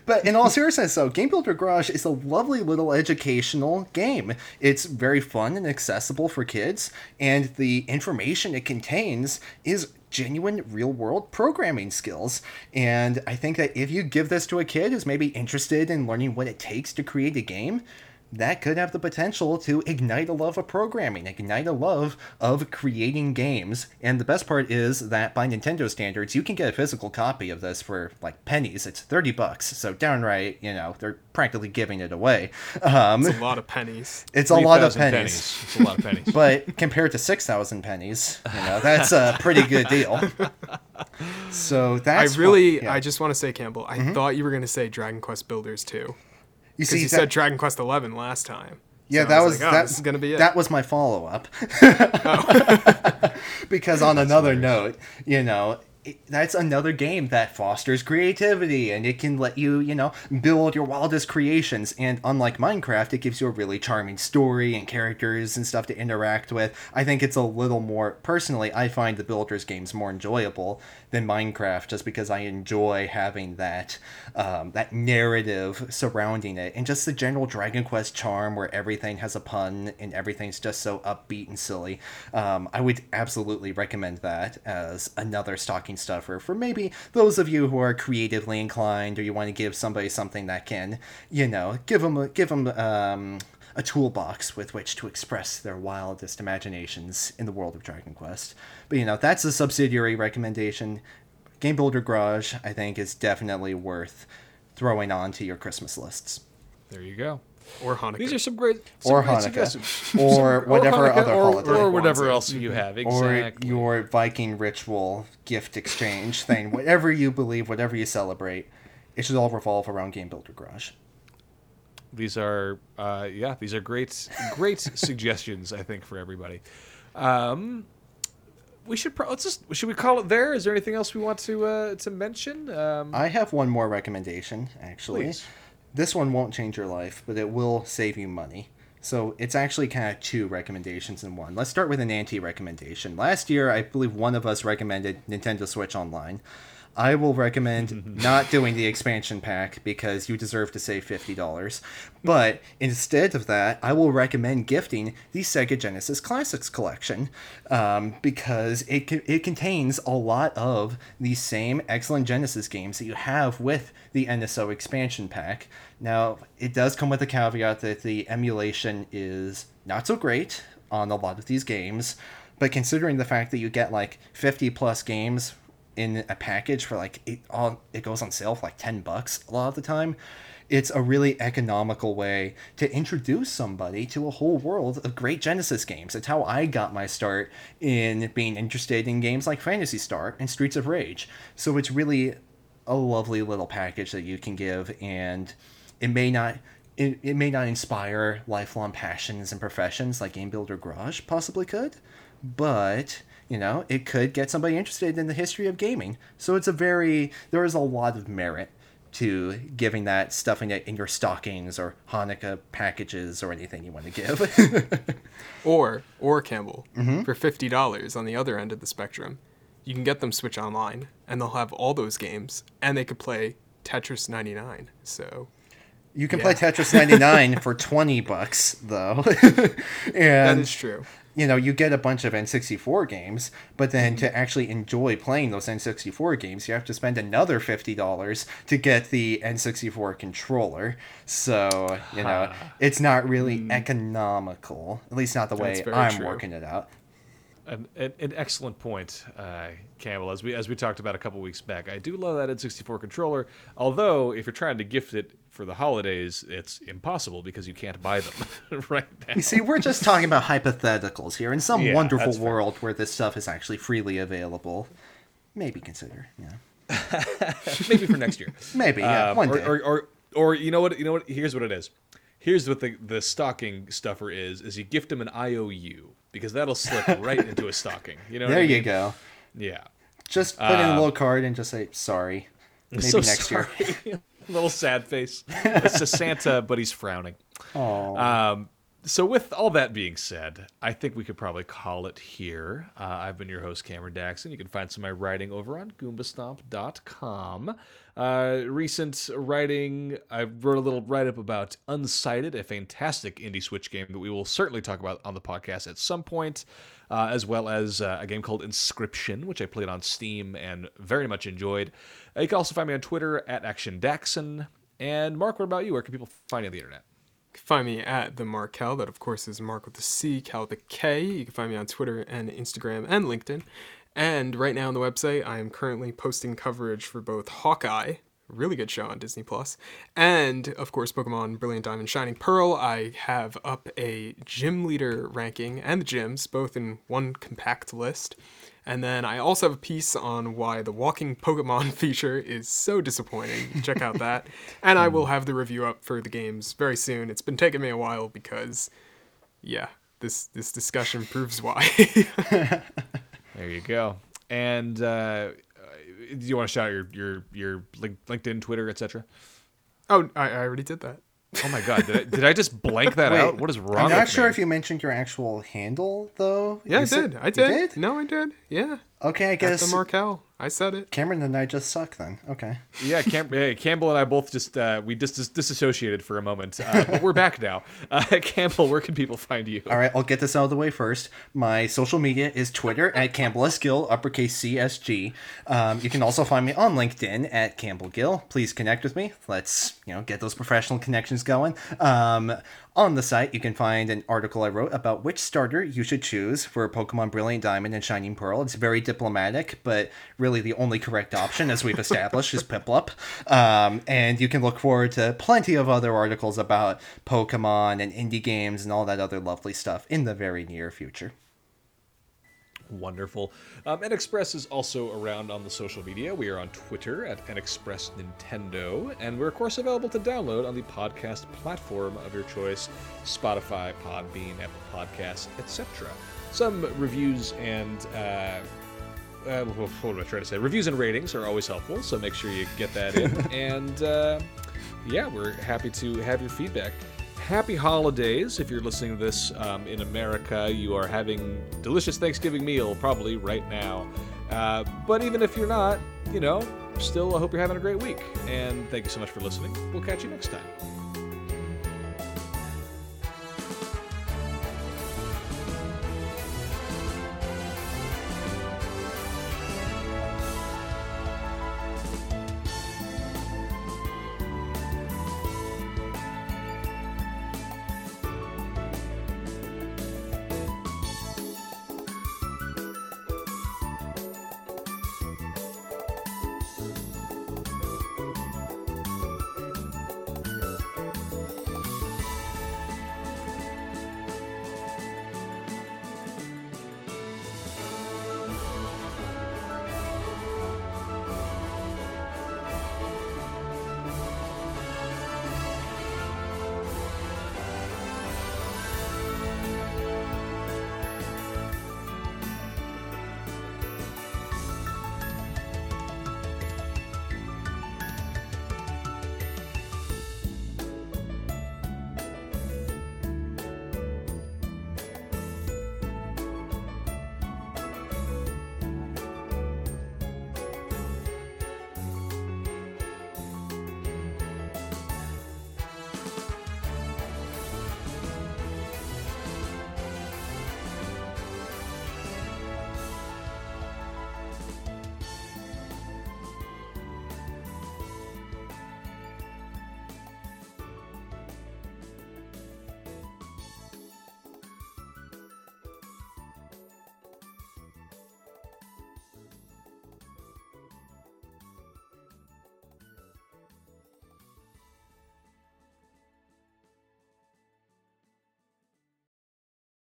But in all seriousness, though, Game Builder Garage is a lovely little educational game. It's very fun and accessible for kids, and the information it contains is genuine real world programming skills. And I think that if you give this to a kid who's maybe interested in learning what it takes to create a game, that could have the potential to ignite a love of programming, ignite a love of creating games. And the best part is that by Nintendo standards, you can get a physical copy of this for like pennies. It's 30 bucks. So downright, you know, they're practically giving it away. Um,
it's a lot of pennies. *laughs*
it's a lot of
3,000
pennies.
It's a lot of pennies. *laughs*
But compared to 6,000 pennies, you know, that's a pretty good deal. *laughs* So
I
that's
really,
what- yeah.
I just want to say, Campbell, I thought you were gonna say Dragon Quest Builders too,
you see
you
that-
said Dragon Quest Eleven last time.
Yeah,
So
that was,
like, oh,
that,
this gonna be it.
That was my follow up. *laughs* *laughs* because on another note, you know, it, that's another game that fosters creativity and it can let you, you know, build your wildest creations. And unlike Minecraft, it gives you a really charming story and characters and stuff to interact with. I think it's a little more, personally, I find the Builders games more enjoyable than Minecraft just because I enjoy having that um, that narrative surrounding it and just the general Dragon Quest charm where everything has a pun and everything's just so upbeat and silly. Um, I would absolutely recommend that as another stocking stuffer for maybe those of you who are creatively inclined or you want to give somebody something that can, you know, give them give them um, a toolbox with which to express their wildest imaginations in the world of Dragon Quest. But you know, that's a subsidiary recommendation. Game Builder Garage, I think, is definitely worth throwing onto your Christmas lists.
there you go.
or Hanukkah.
These are some great, some
Or
great
Hanukkah.
suggestions. *laughs*
Or whatever
Hanukkah,
other
or,
holiday.
or whatever else you have.
Or
Exactly.
your Viking ritual gift exchange thing. Whatever you believe, whatever you celebrate, it should all revolve around Game Builder Garage.
These are uh, yeah these are great great *laughs* suggestions i think for everybody um, we should pro- let's just should we call it there is there anything else we want to uh, to mention um,
I have one more recommendation, actually.
Please.
This one won't change your life, but it will save you money. So it's actually kind of two recommendations in one. Let's start with an anti recommendation. Last year, I believe one of us recommended Nintendo Switch Online. I will recommend *laughs* not doing the expansion pack because you deserve to save $50. But instead of that, I will recommend gifting the Sega Genesis Classics collection um, because it, it contains a lot of the same excellent Genesis games that you have with the NSO expansion pack. Now, it does come with a caveat that the emulation is not so great on a lot of these games, but considering the fact that you get like 50 plus games in a package for like it all it goes on sale for like 10 bucks a lot of the time it's a really economical way to introduce somebody to a whole world of great genesis games. It's how i got my start in being interested in games like Phantasy Star and streets of rage. So it's really a lovely little package that you can give and it may not it, it may not inspire lifelong passions and professions like game builder garage possibly could but you know it could get somebody interested in the history of gaming so it's a very there is a lot of merit to giving that stuffing it in your stockings or hanukkah packages or anything you want to give *laughs*
Or or Campbell
Mm-hmm.
for fifty dollars on the other end of the spectrum, you can get them Switch Online, and they'll have all those games, and they could play Tetris 99. So
you can play tetris 99 *laughs* for 20 bucks though
that *laughs*
and
is true.
You know, you get a bunch of N64 games, but then to actually enjoy playing those N64 games, you have to spend another $50 to get the N64 controller. So, you know, it's not really economical, at least not the way I'm
true.
working it out.
an, an, an excellent point, uh, Campbell. As we as we talked about a couple weeks back, I do love that N64 controller. Although, if you're trying to gift it for the holidays, it's impossible because you can't buy them *laughs* right now.
You see, we're just talking about hypotheticals here. In some
Yeah,
wonderful
that's fair.
world where this stuff is actually freely available, maybe consider. Yeah. *laughs*
Maybe for next year. *laughs*
Maybe, yeah,
Um,
one
or,
day.
Or, or, or you know what? You know what? Here's what it is. Here's what the the stocking stuffer is: is you gift them an IOU because that'll slip right into a stocking. You know.
There you
mean?
go.
Yeah.
Just put in a little card and just say, sorry. Maybe
so
next year. *laughs*
little sad face. It's a Santa, but he's frowning. Um, so, with all that being said, I think we could probably call it here. Uh, I've been your host, Cameron Daxon. You can find some of my writing over on goombastomp.com. Uh, recent writing, I wrote a little write up about Unsighted, a fantastic indie Switch game that we will certainly talk about on the podcast at some point, uh, as well as uh, a game called Inscryption, which I played on Steam and very much enjoyed. Uh, you can also find me on Twitter at ActionDaxon. And Marc, what about you? Where can people find you on the internet?
You can find me at the Markel. That of course is Mark with the C, Cal with the K. You can find me on Twitter and Instagram and LinkedIn. And right now on the website, I am currently posting coverage for both Hawkeye, really good show on Disney Plus, and of course Pokemon Brilliant Diamond Shining Pearl. I have up a gym leader ranking and the gyms both in one compact list. And then I also have a piece on why the walking Pokemon *laughs* feature is so disappointing. Check out that. *laughs* and I will have the review up for the games very soon. It's been taking me a while because, yeah, this this discussion proves why. *laughs*
There you go. And uh, do you want to shout out your your your LinkedIn, Twitter, etc.?
oh, I, I already did that.
Oh my god, did I, did I just blank that
Wait,
out? What is wrong?
I'm not sure
me?
if you mentioned your actual handle though.
Yeah,
You
I did. I
you
did. No, I did. Yeah.
Okay, I
At
guess
the Markel. I said it.
Cameron and I just suck then. Okay.
Yeah, Cam- hey, Campbell and I both just uh, we just dis- disassociated for a moment, uh, but we're back now. Uh, *laughs* Campbell, where can people find you?
All right, I'll get this out of the way first. My social media is Twitter at Campbell S. Gill, uppercase CSG. Um, you can also find me on LinkedIn at Campbell Gill. Please connect with me. Let's you know get those professional connections going. Um, on the site, you can find an article I wrote about which starter you should choose for Pokemon Brilliant Diamond and Shining Pearl. It's very diplomatic, but really the only correct option, as we've established, is Piplup. Um, and you can look forward to plenty of other articles about Pokemon and indie games and all that other lovely stuff in the very near future.
Wonderful. Um, NXpress is also around on the social media. We are on Twitter at NXpress Nintendo, and we're of course available to download on the podcast platform of your choice: Spotify, Podbean, Apple Podcasts, etc. Some reviews and uh, uh, what am I trying to say? Reviews and ratings are always helpful, so make sure you get that in. *laughs* and uh, yeah, we're happy to have your feedback. Happy holidays if you're listening to this um, in America. You are having delicious Thanksgiving meal probably right now. Uh, but even if you're not, you know, still I hope you're having a great week. And thank you so much for listening. We'll catch you next time.